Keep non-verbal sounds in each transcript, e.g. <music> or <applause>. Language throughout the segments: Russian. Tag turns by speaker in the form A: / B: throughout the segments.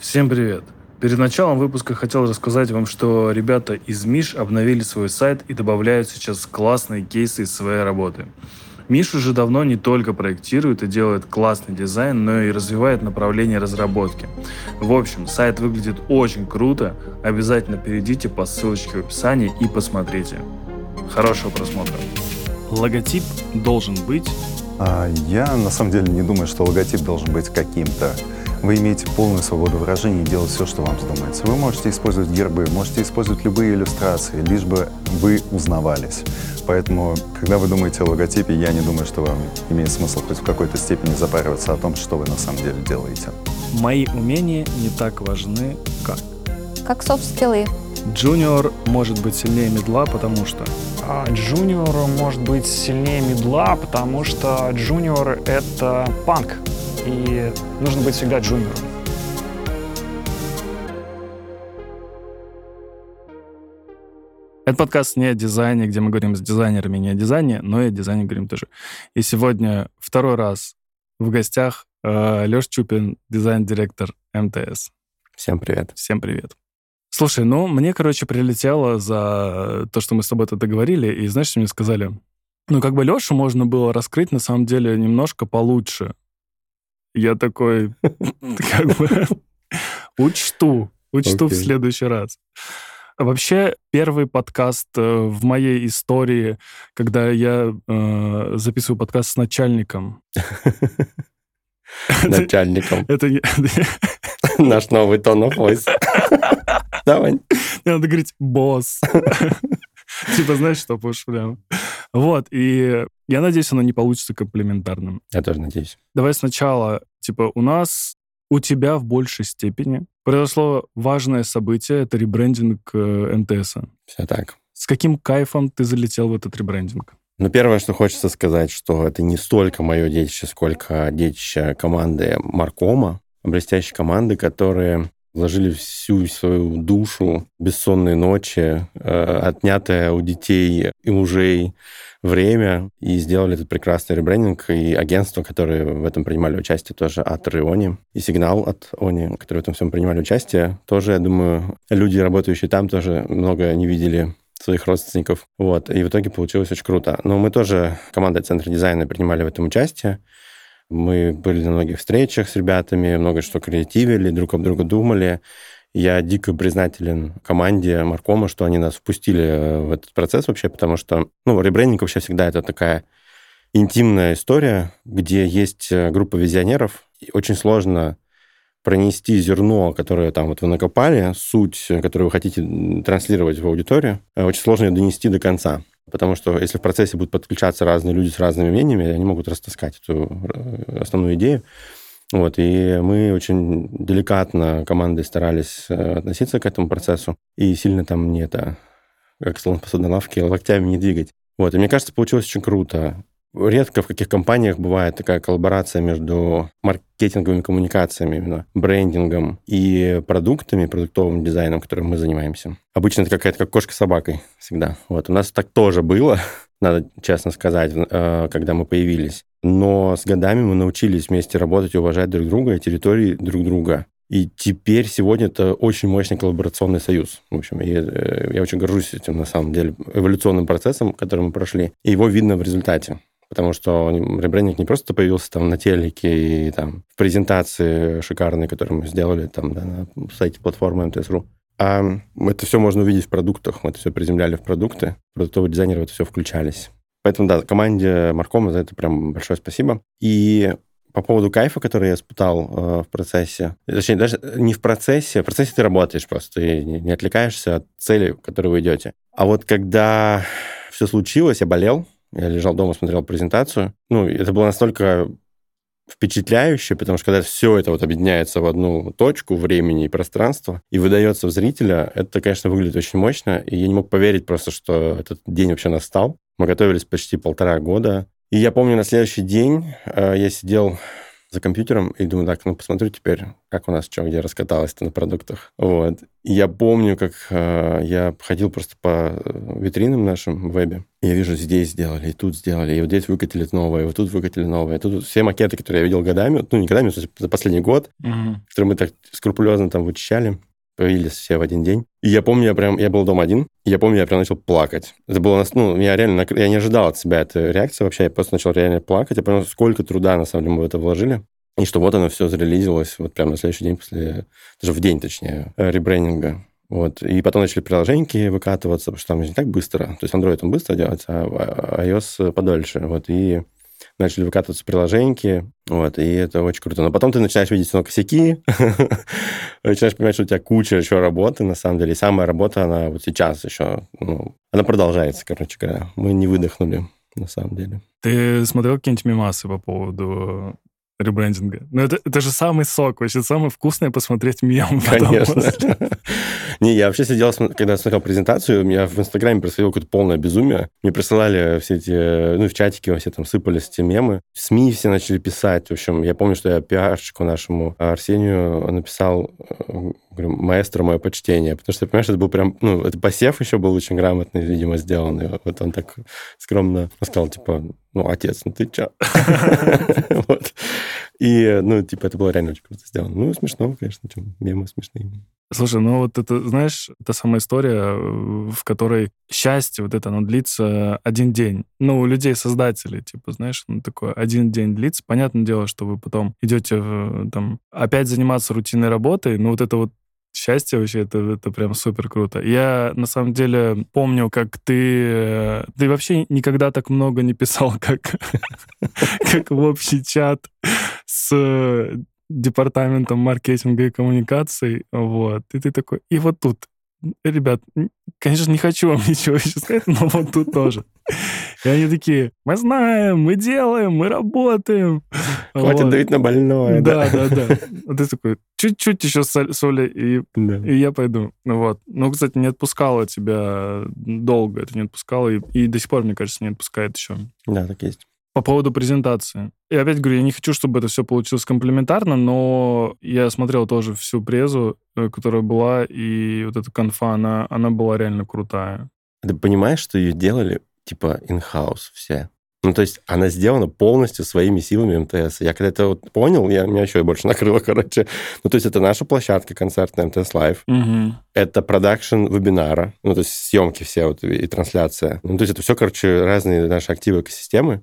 A: Всем привет! Перед началом выпуска хотел рассказать вам, что ребята из Миш обновили свой сайт и добавляют сейчас классные кейсы из своей работы. Миш уже давно не только проектирует и делает классный дизайн, но и развивает направление разработки. В общем, сайт выглядит очень круто. Обязательно перейдите по ссылочке в описании и посмотрите. Хорошего просмотра. Логотип должен быть...
B: А я на самом деле не думаю, что логотип должен быть каким-то. Вы имеете полную свободу выражения и делать все, что вам вздумается. Вы можете использовать гербы, можете использовать любые иллюстрации, лишь бы вы узнавались. Поэтому, когда вы думаете о логотипе, я не думаю, что вам имеет смысл хоть в какой-то степени запариваться о том, что вы на самом деле делаете.
A: Мои умения не так важны, как.
C: Как софт-скиллы.
A: Джуниор может быть сильнее мидла, потому что...
D: А Джуниор может быть сильнее мидла, потому что Джуниор — это панк, и нужно быть всегда джуниором.
A: Это подкаст не о дизайне, где мы говорим с дизайнерами не о дизайне, но и о дизайне говорим тоже. И сегодня второй раз в гостях э, Леш Чупин, дизайн-директор МТС.
E: Всем привет.
A: Всем привет. Слушай, ну, мне, короче, прилетело за то, что мы с тобой это договорили, и знаешь, что мне сказали? Ну, как бы Лешу можно было раскрыть, на самом деле, немножко получше. Я такой, <laughs> как бы, учту, учту в следующий раз. Вообще, первый подкаст э, в моей истории, когда я э, записываю подкаст с начальником. <laughs>
E: Начальником.
A: Это <laughs>
E: наш новый тон of voice. Давай.
A: Надо говорить «босс». Типа, знаешь, что уж прям. Вот, и я надеюсь, оно не получится комплементарным.
E: Я тоже надеюсь.
A: Давай сначала, типа, у нас, у тебя в большей степени произошло важное событие, это ребрендинг э, МТС.
E: Все так.
A: С каким кайфом ты залетел в этот ребрендинг?
E: Ну, первое, что хочется сказать, что это не столько мое детище, сколько детище команды Маркома, блестящей команды, которые вложили всю свою душу, бессонные ночи, э, отнятое у детей и мужей время, и сделали этот прекрасный ребрендинг, и агентство, которые в этом принимали участие, тоже от Риони, и Сигнал от Они, которые в этом всем принимали участие, тоже, я думаю, люди, работающие там, тоже много не видели своих родственников. Вот. И в итоге получилось очень круто. Но мы тоже, команда Центра дизайна, принимали в этом участие. Мы были на многих встречах с ребятами, много что креативили, друг об друга думали. Я дико признателен команде Маркома, что они нас впустили э, в этот процесс вообще, потому что, ну, ребрендинг вообще всегда это такая интимная история, где есть э, группа визионеров, и очень сложно пронести зерно, которое там вот вы накопали, суть, которую вы хотите транслировать в аудиторию, э, очень сложно ее донести до конца. Потому что если в процессе будут подключаться разные люди с разными мнениями, они могут растаскать эту э, основную идею. Вот, и мы очень деликатно командой старались э, относиться к этому процессу и сильно там не это, как слон <laughs> посудной лавки, локтями не двигать. Вот, и мне кажется, получилось очень круто. Редко в каких компаниях бывает такая коллаборация между маркетинговыми коммуникациями, именно брендингом и продуктами, продуктовым дизайном, которым мы занимаемся. Обычно это какая-то как кошка с собакой всегда. Вот. У нас так тоже было, <laughs> надо честно сказать, э, когда мы появились. Но с годами мы научились вместе работать и уважать друг друга и территории друг друга. И теперь сегодня это очень мощный коллаборационный союз. В общем, я, э, я очень горжусь этим, на самом деле, эволюционным процессом, который мы прошли. И его видно в результате потому что ребрендинг не просто появился там на телеке и там в презентации шикарной, которую мы сделали там да, на сайте платформы МТС.ру, а это все можно увидеть в продуктах, мы это все приземляли в продукты, продуктовые дизайнеры в это все включались. Поэтому, да, команде Маркома за это прям большое спасибо. И по поводу кайфа, который я испытал э, в процессе, точнее, даже не в процессе, в процессе ты работаешь просто, ты не, не отвлекаешься от цели, к которой вы идете. А вот когда все случилось, я болел, я лежал дома, смотрел презентацию. Ну, это было настолько впечатляюще, потому что когда все это вот объединяется в одну точку времени и пространства и выдается в зрителя, это, конечно, выглядит очень мощно. И я не мог поверить просто, что этот день вообще настал. Мы готовились почти полтора года. И я помню, на следующий день э, я сидел за компьютером и думаю, так, ну посмотрю теперь, как у нас что, где раскаталось-то на продуктах. Вот. И я помню, как э, я ходил просто по э, витринам нашим в вебе. И я вижу, здесь сделали, и тут сделали, и вот здесь выкатили новое, и вот тут выкатили новое. И тут все макеты, которые я видел годами, ну не годами, за последний год,
D: Мгм.
E: которые мы так скрупулезно там вычищали, появились все в один день. И я помню, я прям, я был дома один, и я помню, я прям начал плакать. Это было, ну, я реально, я не ожидал от себя этой реакции вообще, я просто начал реально плакать, я понял, сколько труда, на самом деле, мы в это вложили. И что вот оно все зарелизилось вот прямо на следующий день после, даже в день, точнее, э, ребрендинга. Вот. И потом начали приложеньки выкатываться, потому что там не так быстро. То есть Android он быстро делается, а iOS подольше. Вот. И начали выкатываться приложеньки, вот, и это очень круто. Но потом ты начинаешь видеть ну, косяки, <laughs> начинаешь понимать, что у тебя куча еще работы, на самом деле. И самая работа, она вот сейчас еще, ну, она продолжается, короче говоря. Мы не выдохнули, на самом деле.
A: Ты смотрел какие-нибудь мемасы по поводу ребрендинга? Ну, это, это же самый сок, вообще самое вкусное посмотреть мем.
E: Конечно. <laughs> Не, я вообще сидел, когда смотрел презентацию, у меня в Инстаграме происходило какое-то полное безумие. Мне присылали все эти, ну, в чатике все там сыпались эти мемы. СМИ все начали писать. В общем, я помню, что я пиарщику нашему Арсению написал, э, говорю, маэстро, мое почтение. Потому что, понимаешь, это был прям, ну, это посев еще был очень грамотный, видимо, сделанный. Вот он так скромно сказал, типа, ну, отец, ну ты? <laughs> Вот. И, ну, типа, это было реально очень круто сделано. Ну, смешно, конечно, чё, мемы смешные.
A: Слушай, ну вот это, знаешь, та самая история, э, в которой счастье вот это, оно длится один день. Ну, у людей-создателей, типа, знаешь, ну, такое один день длится. Понятное дело, что вы потом идете в, там опять заниматься рутинной работой, но вот это вот счастье вообще, это, это прям супер круто. Я, на самом деле, помню, как ты... э, Ты вообще никогда так много не писал, <laughs> как, <laughs> как в общий чат с э, департаментом маркетинга и коммуникаций, вот, и ты такой, и вот тут, ребят, конечно, не хочу вам <laughs> ничего еще сказать, но вот тут тоже. И они такие, мы знаем, мы делаем, мы работаем.
E: Хватит
A: Вот.
E: давить на больное.
A: Да, да, да. А ты такой, чуть-чуть еще соли, и
E: Да.
A: и я пойду. Вот. Ну, кстати, не отпускало тебя долго, это не отпускало, и, и до сих пор, мне кажется, не отпускает еще.
E: Да, так есть.
A: По поводу презентации. И опять говорю, я не хочу, чтобы это все получилось комплементарно, но я смотрел тоже всю презу, э, которая была, и вот эта конфа, она, она была реально крутая.
E: Ты понимаешь, что ее делали типа in-house все? Ну, то есть она сделана полностью своими силами МТС. Я когда это вот понял, я, меня еще больше накрыло, <laughs> короче. Ну, то есть это наша площадка концертная МТС Лайв.
A: Угу.
E: Это продакшн вебинара, ну, то есть съемки все вот и, и трансляция. Ну, то есть это все, короче, разные наши активы экосистемы,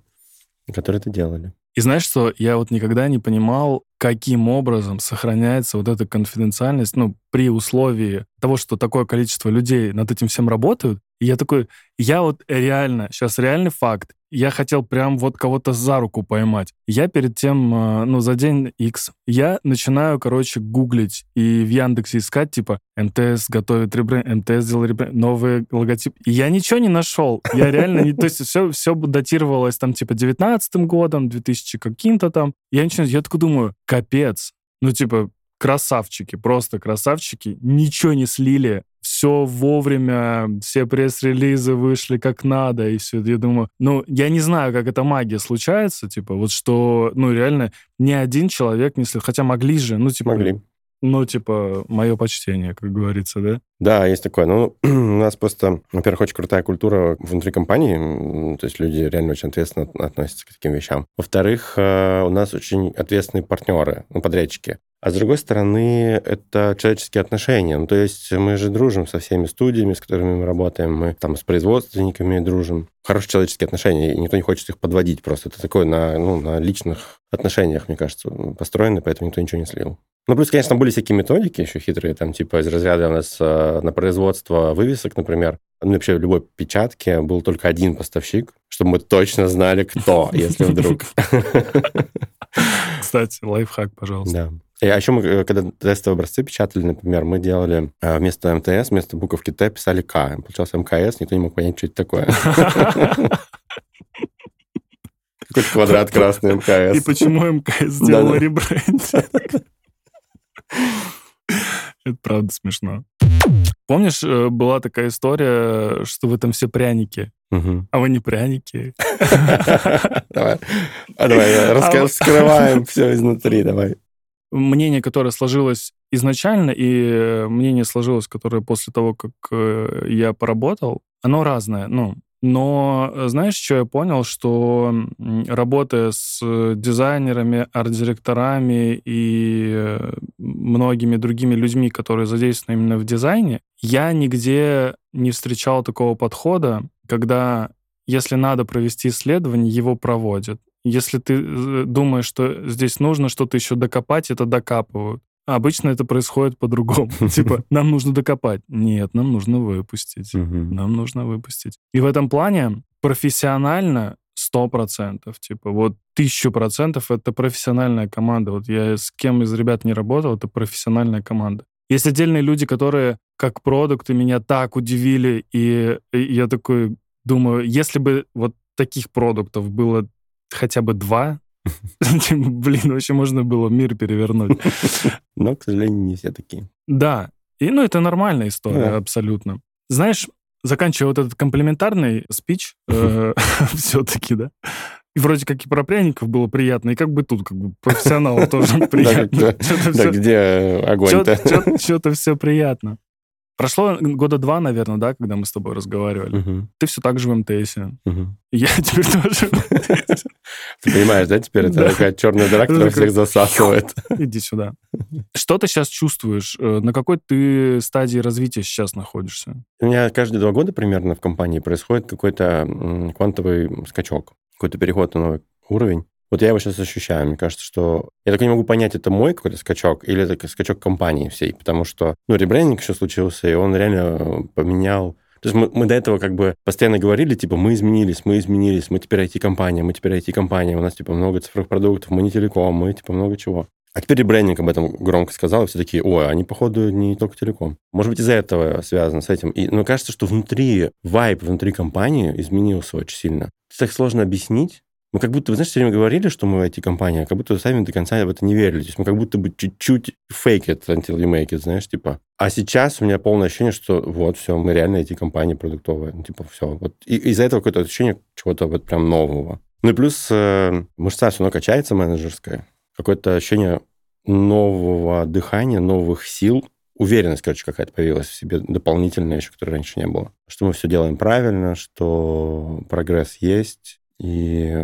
E: которые это делали.
A: И знаешь что, я вот никогда не понимал, каким образом сохраняется вот эта конфиденциальность, ну, при условии того, что такое количество людей над этим всем работают. И я такой, я вот реально, сейчас реальный факт, я хотел прям вот кого-то за руку поймать. Я перед тем, э, ну, за день X, я начинаю, короче, гуглить и в Яндексе искать, типа, МТС готовит ребренд, МТС сделал ребренд, новый логотип. И я ничего не нашел. Я реально, не, то есть все, все датировалось там, типа, 19 годом, 2000 каким-то там. Я ничего, я такой думаю, капец. Ну, типа, красавчики, просто красавчики, ничего не слили, все вовремя, все пресс-релизы вышли как надо, и все. Я думаю, ну, я не знаю, как эта магия случается, типа, вот что, ну, реально, ни один человек не слил, хотя могли же, ну, типа,
E: Могли.
A: ну, типа, мое почтение, как говорится, да?
E: Да, есть такое. Ну, <clears throat> у нас просто, во-первых, очень крутая культура внутри компании, то есть люди реально очень ответственно от- относятся к таким вещам. Во-вторых, э, у нас очень ответственные партнеры, ну, подрядчики. А с другой стороны, это человеческие отношения. Ну, то есть мы же дружим со всеми студиями, с которыми мы работаем, мы там с производственниками дружим. Хорошие человеческие отношения, и никто не хочет их подводить просто. Это такое на, ну, на личных отношениях, мне кажется, построено, поэтому никто ничего не слил. Ну, плюс, конечно, были всякие методики еще хитрые, там, типа, из разряда у нас э, на производство вывесок, например, ну, вообще в любой печатке был только один поставщик, чтобы мы точно знали, кто, если <laughs> вдруг.
A: Кстати, лайфхак, пожалуйста.
E: Да. И, а еще мы, э, когда тестовые образцы печатали, например, мы делали э, вместо МТС, вместо буковки Т писали К. Получался МКС, никто не мог понять, что это такое. <laughs> Какой-то квадрат красный
A: И
E: МКС.
A: почему МКС сделала
E: Да-да.
A: ребрендинг? Это правда смешно. Помнишь, э, была такая история, что вы там все пряники
E: Мгм.
A: А вы не пряники. <laughs>
E: Давай, А давай, <laughs>
A: А-
E: раскрываем все изнутри, давай.
A: Мнение, которое сложилось изначально, и э, мнение сложилось, которое после того, как э, я поработал, оно разное. Ну, но э, знаешь, что я понял? Что работая с дизайнерами, арт-директорами и многими другими людьми, которые задействованы именно в дизайне, я нигде не встречал такого подхода, когда, если надо провести исследование, его проводят. Если ты э, думаешь, что здесь нужно что-то еще докопать, это докапывают. А обычно это происходит по-другому. <laughs> Типа, нам нужно докопать. Нет, нам нужно выпустить. Нам нужно выпустить. И в этом плане профессионально 100%. Типа, вот тысячу процентов это профессиональная команда. Вот я с кем из ребят не работал, это профессиональная команда. Есть отдельные люди, которые как продукты меня так удивили, и, и я такой думаю, если бы вот таких продуктов было хотя бы два, <laughs> блин, вообще можно было мир перевернуть. <laughs>
E: Но, к сожалению, не все такие.
A: Да. И, ну, это нормальная история,
E: Да.
A: абсолютно. Знаешь, заканчивая вот этот комплиментарный спич, <laughs> все-таки, да, и вроде как и про пряников было приятно, и как бы тут как бы профессионалу тоже приятно.
E: Да, где огонь-то?
A: Что-то все приятно. Прошло года два, наверное, да, когда мы с тобой разговаривали.
E: Мгм,
A: Ты все так же в МТСе.
E: мгм.
A: Я <laughs> теперь тоже.
E: Ты понимаешь, да, теперь это такая черная дыра, которая всех засасывает.
A: Иди сюда. Что ты сейчас чувствуешь? Э, На какой ты стадии развития сейчас находишься?
E: У меня каждые два года примерно в компании происходит какой-то квантовый скачок, какой-то переход на новый уровень. Вот я его сейчас ощущаю. Мне кажется, что... Я только не могу понять, это мой какой-то скачок или это скачок компании всей, потому что, ну, ребрендинг еще случился, и он реально э, поменял... То есть мы, мы до этого как бы постоянно говорили, типа, мы изменились, мы изменились, мы теперь IT-компания, мы теперь IT-компания, у нас, типа, много цифровых продуктов, мы не телеком, мы, типа, много чего. А теперь ребрендинг об этом громко сказал, и все такие, ой, они, походу, не только телеком. Может быть, из-за этого связано с этим. И, но кажется, что внутри, вайп внутри компании изменился очень сильно. Это так сложно объяснить. Мы как будто, вы знаешь, все время говорили, что мы IT-компания, а как будто сами до конца в это не верили. То есть мы как будто бы чуть-чуть fake it until you make it, знаешь, типа. А сейчас у меня полное ощущение, что вот, все, мы реально IT-компания продуктовая. Ну, типа, все. Вот. И из-за этого какое-то ощущение чего-то вот прям нового. Ну и плюс э, мышца все равно качается менеджерская. Какое-то ощущение нового дыхания, новых сил, уверенность, короче, какая-то появилась в себе дополнительная еще, которой раньше не было. Что мы все делаем правильно, что прогресс есть, и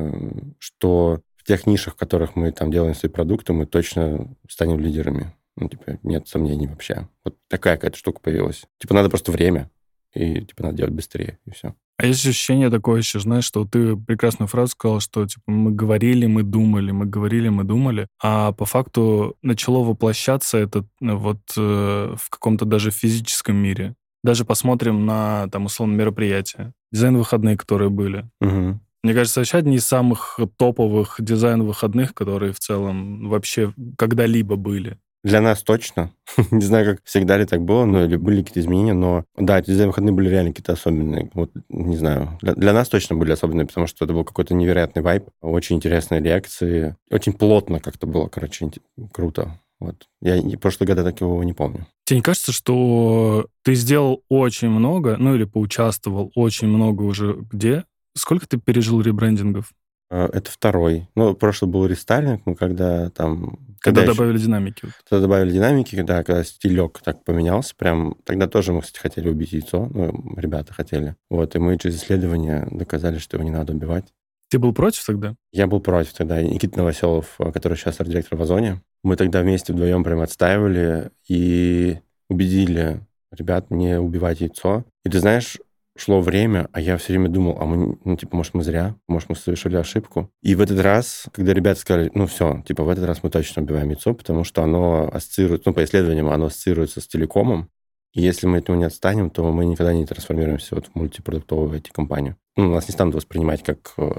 E: что в тех нишах, в которых мы там делаем свои продукты, мы точно станем лидерами. Ну, типа, нет сомнений вообще. Вот такая какая-то штука появилась. Типа, надо просто время, и, типа, надо делать быстрее, и все.
A: А есть ощущение такое еще, знаешь, что ты прекрасную фразу сказал, что типа мы говорили, мы думали, мы говорили, мы думали, а по факту начало воплощаться это э, вот э, в каком-то даже физическом мире. Даже посмотрим на, там, условно, мероприятия. Дизайн-выходные, которые были.
E: Мгм.
A: Мне кажется, вообще одни из самых топовых дизайн-выходных, которые в целом вообще когда-либо были.
E: Для нас точно. <laughs> Не знаю, как всегда ли так было, но или были какие-то изменения, но да, эти дизайн-выходные были реально какие-то особенные. Вот, не знаю. Для, для нас точно были особенные, потому что это был какой-то невероятный вайб, очень интересные лекции, очень плотно как-то было, короче, круто. Вот. Я не- прошлые года такого не помню.
A: Тебе не кажется, что ты сделал очень много, ну или поучаствовал очень много уже где? Сколько ты пережил ребрендингов?
E: Э, Это второй. Ну, прошлый был рестайлинг, мы когда там...
A: Когда,
E: еще-
A: добавили динамики? вот?
E: Когда добавили динамики, когда, когда стилек так поменялся, прям тогда тоже мы, кстати, хотели убить яйцо, ну, ребята хотели. Вот, и мы через исследование доказали, что его не надо убивать.
A: Ты был против тогда?
E: Я был против тогда. Никита Новоселов, э, который сейчас арт-директор в Озоне, мы тогда вместе вдвоем прям отстаивали и убедили ребят не убивать яйцо. И ты знаешь, шло время, а я все время думал, а мы, ну, типа, может, мы зря, может, мы совершили ошибку. И в этот раз, когда ребята сказали, ну, все, типа, в этот раз мы точно убиваем яйцо, потому что оно ассоциируется, ну, по исследованиям, оно ассоциируется с телекомом, и если мы от него не отстанем, то мы никогда не трансформируемся вот в мультипродуктовую IT-компанию. Ну, нас не станут воспринимать как э,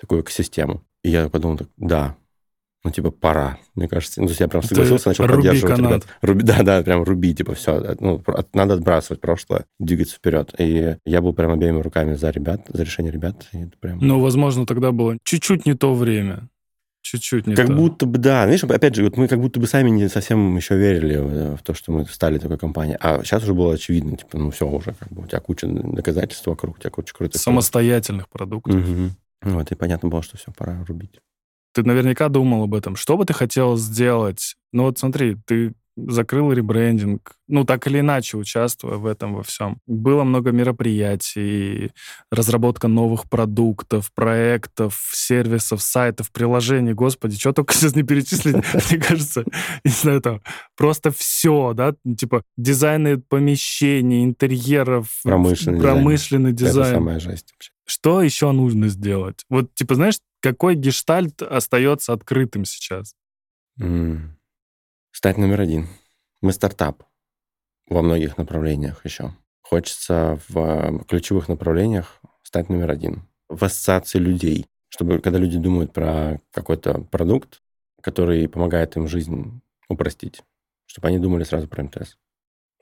E: такую экосистему. И я подумал, так, да, ну, типа, пора, мне кажется. Ну, то есть я прям
A: Ты
E: согласился, начал
A: руби
E: поддерживать
A: канат.
E: ребят. Руби, да, да, прям руби, типа, все. Ну, про- надо отбрасывать прошлое, двигаться вперед. И я был прям обеими руками за ребят, за решение ребят. И прям...
A: Ну, возможно, тогда было чуть-чуть не то время. чуть-чуть не
E: Как
A: то.
E: будто бы, да. Видишь, опять же, вот мы как будто бы сами не совсем еще верили в, то, что мы стали такой компанией. А сейчас уже было очевидно, типа, ну все уже, как бы у тебя куча доказательств вокруг, у тебя куча крутых...
A: Самостоятельных продуктов.
E: Мгм. Вот, и понятно было, что все, пора рубить.
A: Ты наверняка думал об этом. Что бы ты хотел сделать? Ну вот смотри, ты закрыл ребрендинг, ну так или иначе участвуя в этом во всем. Было много мероприятий, разработка новых продуктов, проектов, сервисов, сайтов, приложений. Господи, что только <laughs> сейчас не перечислить, <laughs> мне кажется, не знаю, там просто все, да, Ну, типа дизайны помещений, интерьеров,
E: Промышленный дизайн.
A: промышленный
E: Это
A: дизайн.
E: самая жесть вообще.
A: Что еще нужно сделать? Вот, типа, знаешь, какой гештальт остается открытым сейчас?
E: М. Стать номер один. Мы стартап во многих направлениях еще. Хочется в э, ключевых направлениях стать номер один. В ассоциации людей, чтобы когда люди думают про какой-то продукт, который помогает им жизнь упростить, чтобы они думали сразу про МТС.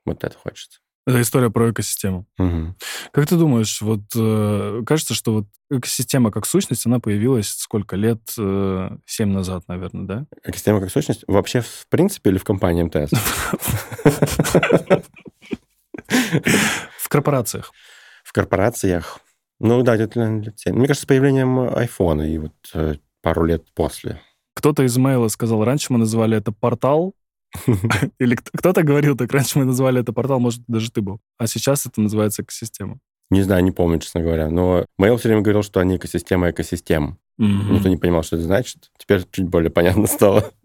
E: Вот это хочется.
A: Это история про экосистему.
E: Мгм.
A: Как ты думаешь, вот э, кажется, что вот экосистема как сущность, она появилась сколько лет? Э, назад, наверное, да?
E: Экосистема как сущность вообще в принципе или в компании МТС? <laughs>
A: В корпорациях.
E: В корпорациях. Ну да, лет семь. Мне кажется, с появлением айфона и вот э, пару лет после.
A: Кто-то из мейла сказал, раньше мы называли это портал, <laughs> или кто- кто-то говорил так, раньше мы называли это портал, может, даже ты был. А сейчас это называется экосистема.
E: Не знаю, не помню, честно говоря. Но Mail все время говорил, что они экосистема экосистем. Никто не понимал, что это значит. Теперь чуть более понятно стало. <laughs>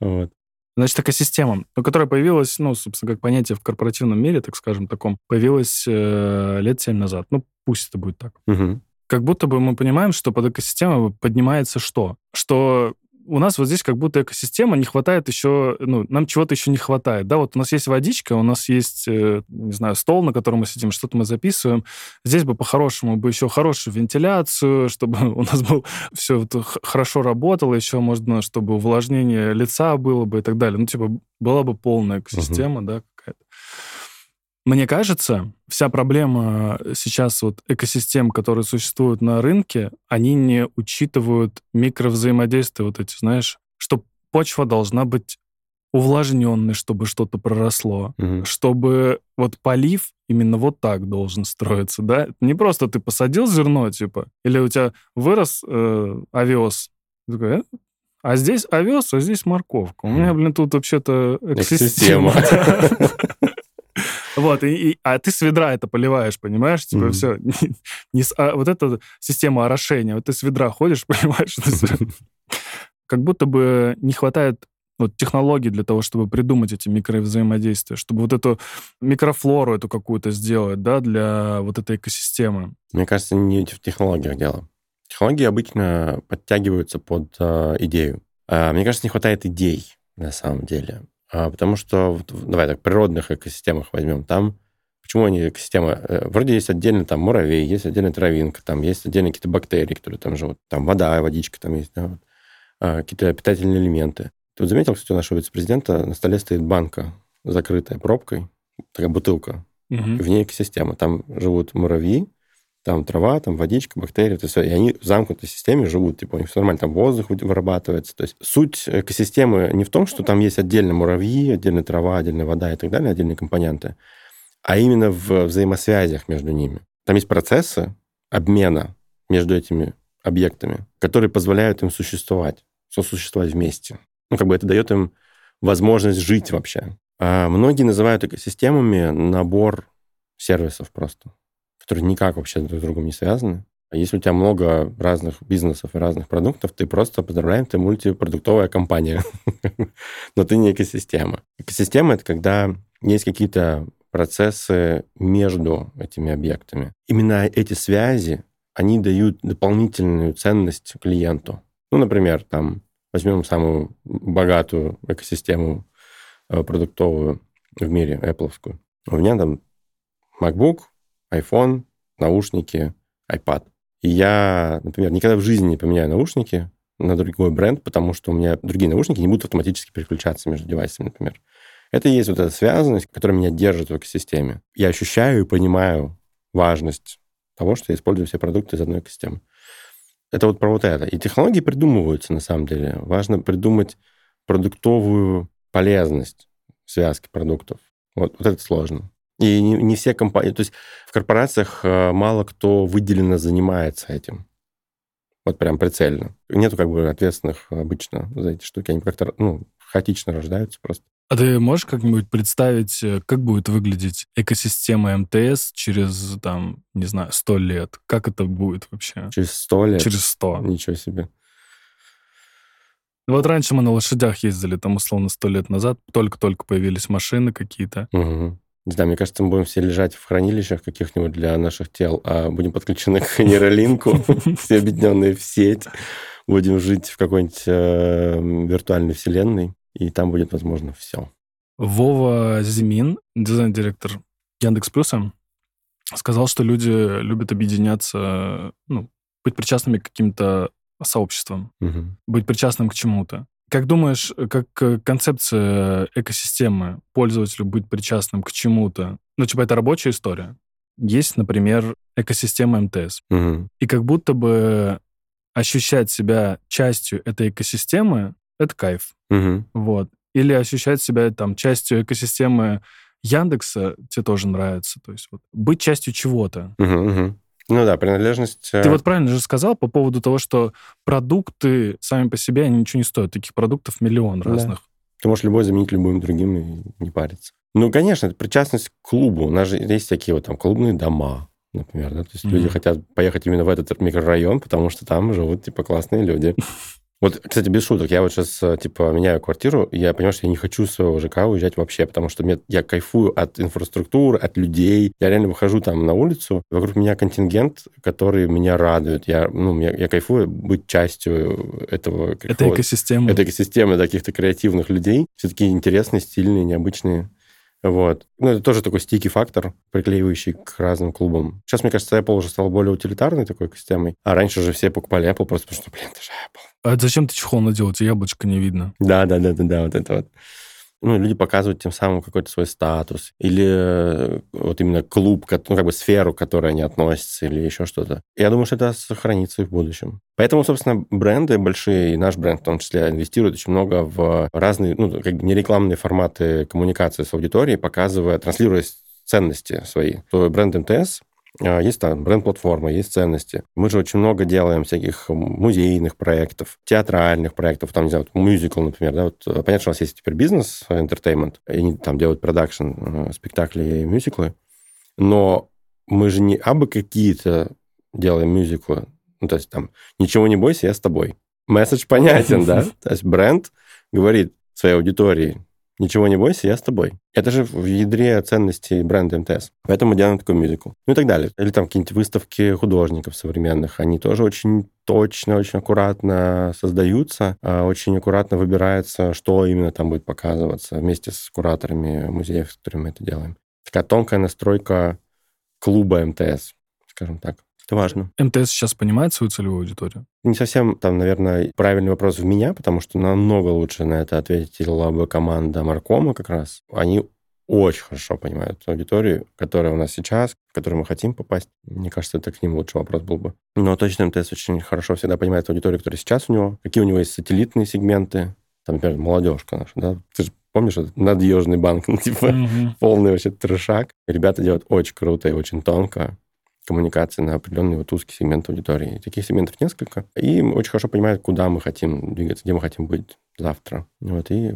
E: Вот.
A: Значит, экосистема, ну, которая появилась, ну, собственно, как понятие в корпоративном мире, так скажем, таком, появилась э, лет семь назад. Ну, пусть это будет так.
E: Мгм.
A: Как будто бы мы понимаем, что под экосистемой поднимается что? Что у нас вот здесь как будто экосистема, не хватает еще, ну, нам чего-то еще не хватает. Да, вот у нас есть водичка, у нас есть, э, не знаю, стол, на котором мы сидим, что-то мы записываем. Здесь бы по-хорошему бы еще хорошую вентиляцию, <laughs> чтобы у нас был <laughs> все хорошо работало, еще можно, чтобы увлажнение лица было бы и так далее. Ну, типа, была бы полная экосистема, да, какая-то. Мне кажется, вся проблема сейчас вот экосистем, которые существуют на рынке, они не учитывают микровзаимодействия вот эти, знаешь, что почва должна быть увлажненной, чтобы что-то проросло,
E: Мгм.
A: чтобы вот полив именно вот так должен строиться, да? Не просто ты посадил зерно, типа, или у тебя вырос э, овес, Ты такой, «Э, а здесь овес, а здесь морковка. У меня, блин, тут вообще-то экосистема.
E: Экосистема. <laughs>
A: Вот, и, и- а ты с ведра это поливаешь, понимаешь? Типа
E: Мгм.
A: все. <laughs> Не, с- а вот эта система орошения, вот ты с ведра ходишь, <laughs> понимаешь? Как будто бы не хватает вот технологий для того, чтобы придумать эти микровзаимодействия, чтобы вот эту микрофлору эту какую-то сделать, да, для вот этой экосистемы.
E: Мне кажется, не в технологиях дело. Технологии обычно подтягиваются под э, идею. А, мне кажется, не хватает идей на самом деле. А, потому что, давай так, природных экосистемах возьмем. Там, почему они экосистемы? Э, Вроде есть отдельно там муравей, есть отдельно травинка, там есть отдельно какие-то бактерии, которые там живут. Там вода, водичка там есть, да, вот. А, какие-то питательные элементы. Ты вот заметил, кстати, у нашего вице-президента на столе стоит банка, закрытая пробкой, такая бутылка,
A: Мгм.
E: в ней экосистема. Там живут муравьи, там трава, там водичка, бактерии, то есть, и они в замкнутой системе живут, типа у них все нормально, там воздух вы- вырабатывается. То есть суть экосистемы не в том, что там есть отдельно муравьи, отдельно трава, отдельная вода и так далее, отдельные компоненты, а именно в взаимосвязях между ними. Там есть процессы обмена между этими объектами, которые позволяют им существовать, сосуществовать вместе. Ну, как бы это дает им возможность жить вообще. А многие называют экосистемами набор сервисов просто, которые никак вообще друг с другом не связаны. А Если у тебя много разных бизнесов и разных продуктов, ты просто, поздравляем, ты мультипродуктовая компания. <laughs> Но ты не экосистема. Экосистема — это когда есть какие-то процессы между этими объектами. Именно эти связи, они дают дополнительную ценность клиенту. Ну, например, там, возьмем самую богатую экосистему э, продуктовую в мире, Apple. У меня там MacBook, iPhone, наушники, iPad. И я, например, никогда в жизни не поменяю наушники на другой бренд, потому что у меня другие наушники не будут автоматически переключаться между девайсами, например. Это и есть вот эта связанность, которая меня держит в экосистеме. Я ощущаю и понимаю важность того, что я использую все продукты из одной экосистемы. Это вот про вот это. И технологии придумываются, на самом деле. Важно придумать продуктовую полезность связки продуктов. Вот, вот это сложно. И не, не все компании... То есть в корпорациях э, мало кто выделенно занимается этим. Вот прям прицельно. Нету как бы ответственных обычно за эти штуки. Они как-то ну, хаотично рождаются просто.
A: А ты можешь как-нибудь представить, э, как будет выглядеть экосистема МТС через, там, не знаю, сто лет? Как это будет вообще?
E: Через сто лет?
A: Через сто.
E: Ничего себе.
A: Вот раньше мы на лошадях ездили, там, условно, сто лет назад. Только-только появились машины какие-то.
E: Угу. Не знаю, мне кажется, мы будем все лежать в хранилищах каких-нибудь для наших тел, а будем подключены к нейролинку, <laughs> все объединенные в сеть. Будем жить в какой-нибудь э, виртуальной вселенной и там будет возможно все.
A: Вова Зимин, дизайн-директор Яндекс Плюса, сказал, что люди любят объединяться, ну, быть причастными к каким-то сообществам,
E: угу.
A: быть причастным к чему-то. Как думаешь, как концепция экосистемы пользователю быть причастным к чему-то, ну, типа, это рабочая история? Есть, например, экосистема МТС.
E: Угу.
A: И как будто бы ощущать себя частью этой экосистемы — это кайф.
E: Угу.
A: Вот. Или ощущать себя там частью экосистемы Яндекса тебе тоже нравится. То есть вот быть частью чего-то.
E: Угу, угу. Ну да, принадлежность...
A: Ты вот правильно же сказал по поводу того, что продукты сами по себе, они ничего не стоят. Таких продуктов миллион разных. Да.
E: Ты можешь любой заменить любым другим и не париться. Ну, конечно, это причастность к клубу. У нас же есть такие вот там клубные дома, например, да? То есть mm-hmm. люди хотят поехать именно в этот микрорайон, потому что там живут, типа, классные люди. <laughs> Вот, кстати, без шуток, я вот сейчас, э, типа, меняю квартиру, и я понимаю, что я не хочу с своего ЖК уезжать вообще, потому что мне, я кайфую от инфраструктуры, от людей. Я реально выхожу там на улицу, вокруг меня контингент, который меня радует. Я, ну, я, я кайфую быть частью этого...
A: Это экосистемы.
E: Это экосистемы каких-то креативных людей. Все такие интересные, стильные, необычные. Вот. Ну, это тоже такой стики фактор, приклеивающий к разным клубам. Сейчас, мне кажется, Apple уже стал более утилитарной такой экосистемой, а раньше же все покупали Apple просто потому что, блин, это же Apple.
A: А зачем ты чехол надел? У яблочко не видно.
E: Да, да, да, да, да, вот это вот ну, люди показывают тем самым какой-то свой статус, или э, вот именно клуб, ну, как бы сферу, к которой они относятся, или еще что-то. Я думаю, что это сохранится и в будущем. Поэтому, собственно, бренды большие, и наш бренд в том числе, инвестируют очень много в разные, ну, как бы нерекламные форматы коммуникации с аудиторией, показывая, транслируя ценности свои. То бренд МТС есть там бренд-платформа, есть ценности. Мы же очень много делаем всяких музейных проектов, театральных проектов, там, не знаю, вот мюзикл, например, да, вот э, понятно, что у нас есть теперь бизнес, entertainment, и они там делают продакшн, э, спектакли и мюзиклы, но мы же не абы какие-то делаем мюзиклы, ну, то есть там «Ничего не бойся, я с тобой». Месседж понятен, да? То есть бренд говорит своей аудитории, Ничего не бойся, я с тобой. Это же в ядре ценностей бренда МТС. Поэтому делаем такой мюзикл. Ну и так далее. Или там какие-нибудь выставки художников современных. Они тоже очень точно, очень аккуратно создаются, а очень аккуратно выбирается, что именно там будет показываться вместе с кураторами музеев, с которыми мы это делаем. Такая тонкая настройка клуба МТС, скажем так. Это важно.
A: МТС сейчас понимает свою целевую аудиторию?
E: Не совсем, там, наверное, правильный вопрос в меня, потому что намного лучше на это ответила бы команда Маркома как раз. Они очень хорошо понимают аудиторию, которая у нас сейчас, в которую мы хотим попасть. Мне кажется, это к ним лучший вопрос был бы. Но точно МТС очень хорошо всегда понимает аудиторию, которая сейчас у него, какие у него есть сателлитные сегменты, там, например, молодежка наша, да, ты же помнишь, это надъежный банк, ну, <laughs> типа, mm-hmm. полный вообще трешак. Ребята делают очень круто и очень тонко коммуникации на определенный вот узкий сегмент аудитории. И таких сегментов несколько. И очень хорошо понимают, куда мы хотим двигаться, где мы хотим быть завтра. Вот, и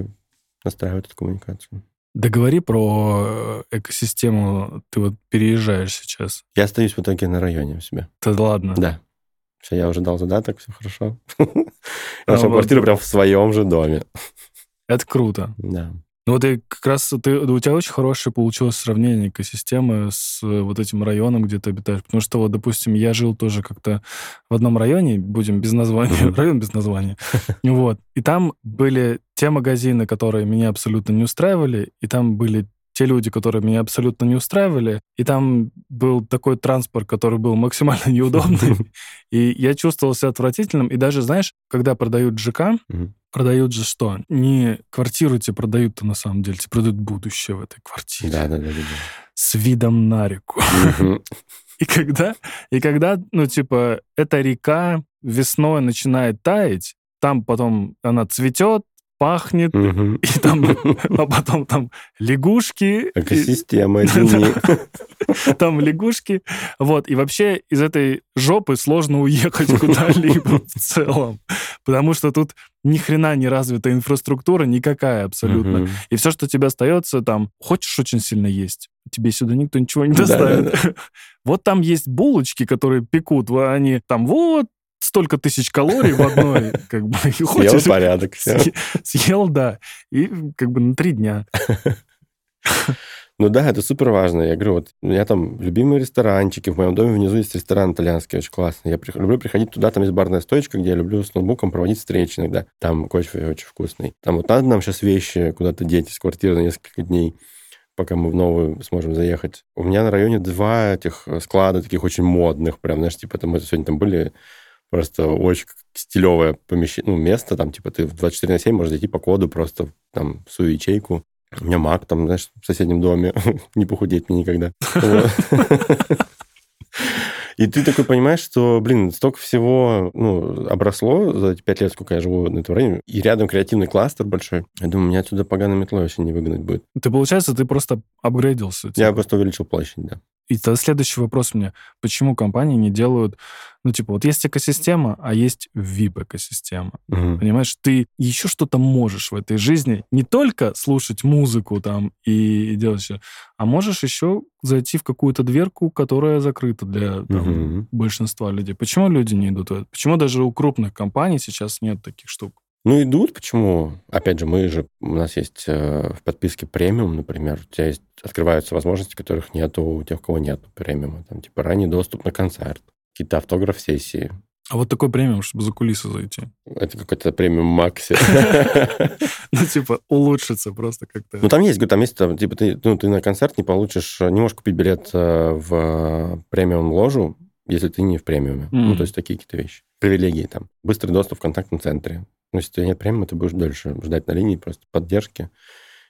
E: настраивают эту коммуникацию.
A: Договори про э, экосистему. Ты вот переезжаешь сейчас.
E: Я остаюсь в итоге на районе у себя.
A: Да ладно?
E: Да. Все, я уже дал задаток, все хорошо. <laughs> Наша квартира прям в своем же доме.
A: Это круто.
E: Да.
A: Ну вот и как раз ты, у тебя очень хорошее получилось сравнение экосистемы с э, вот этим районом, где ты обитаешь. Потому что вот, допустим, я жил тоже как-то в одном районе, будем без названия, <laughs> район без названия. <laughs> Вот. И там были те магазины, которые меня абсолютно не устраивали, и там были те люди, которые меня абсолютно не устраивали, и там был такой транспорт, который был максимально <laughs> неудобный, и я чувствовал себя отвратительным, и даже, знаешь, когда продают ЖК, продают же что? Не квартиру тебе продают-то на самом деле, тебе продают будущее в этой квартире.
E: Да, да, да, да.
A: С видом на реку. <laughs> И когда, и когда, ну, типа, эта река весной начинает таять, там потом она цветет, пахнет,
E: Мгм.
A: и там, <laughs> а потом там лягушки,
E: Экосистема, <laughs>
A: там лягушки, вот, и вообще из этой жопы сложно уехать <laughs> куда-либо в целом, потому что тут ни хрена не развита инфраструктура никакая абсолютно. И все, что у тебя остается, там, хочешь очень сильно есть, тебе сюда никто ничего не
E: Да,
A: доставит. Вот там есть булочки, которые пекут, во- они там вот столько тысяч калорий в одной, <laughs> как бы, и
E: Съел порядок, <laughs>
A: Съел, да, и как бы на три дня. <laughs>
E: Ну да, это супер важно. Я говорю, вот у меня там любимые ресторанчики. В моем доме внизу есть ресторан итальянский, очень классный. Я прих- люблю приходить туда, там есть барная стойка, где я люблю с ноутбуком проводить встречи иногда. Там кофе очень вкусный. Там вот надо нам сейчас вещи куда-то деть из квартиры на несколько дней пока мы в новую сможем заехать. У меня на районе два этих э, склада таких очень модных, прям, знаешь, типа, там, мы сегодня там были, просто очень стилевое помещение, ну, место, там, типа, ты в 24 на 7 можешь зайти по коду просто там свою ячейку. У меня маг там, знаешь, в соседнем доме. <laughs> Не похудеть мне никогда. <laughs> И ты такой понимаешь, что, блин, столько всего ну, обросло за эти пять лет, сколько я живу на этом районе, и рядом креативный кластер большой. Я думаю, меня отсюда поганой метлой вообще не выгнать будет.
A: Ты, получается, ты просто апгрейдился.
E: Я
A: типа.
E: просто увеличил площадь, да.
A: И тогда следующий вопрос у меня. Почему компании не делают... Ну, типа, вот есть экосистема, а есть VIP-экосистема.
E: Мгм.
A: Понимаешь, ты еще что-то можешь в этой жизни. Не только слушать музыку там и делать все, а можешь еще зайти в какую-то дверку, которая закрыта для там,
E: Мгм.
A: большинства людей. Почему люди не идут в это? Почему даже у крупных компаний сейчас нет таких штук?
E: Ну, идут, почему? Опять же, мы же, у нас есть э, в подписке премиум, например, у тебя есть, открываются возможности, которых нету у тех, у кого нет премиума. Там, типа, ранний доступ на концерт, какие-то автограф-сессии.
A: А вот такой премиум, чтобы за кулисы зайти.
E: Это какой-то премиум Макси. <laughs>
A: Ну, типа, улучшиться просто как-то.
E: Ну, там есть, там есть, там, типа, ты, ну, ты на концерт не получишь, не можешь купить билет э, в премиум-ложу, если ты не в премиуме. Ну, то есть такие какие-то вещи. Привилегии там. Быстрый доступ в контактном центре. Ну, если у тебя нет премиума, ты будешь дольше ждать на линии просто поддержки,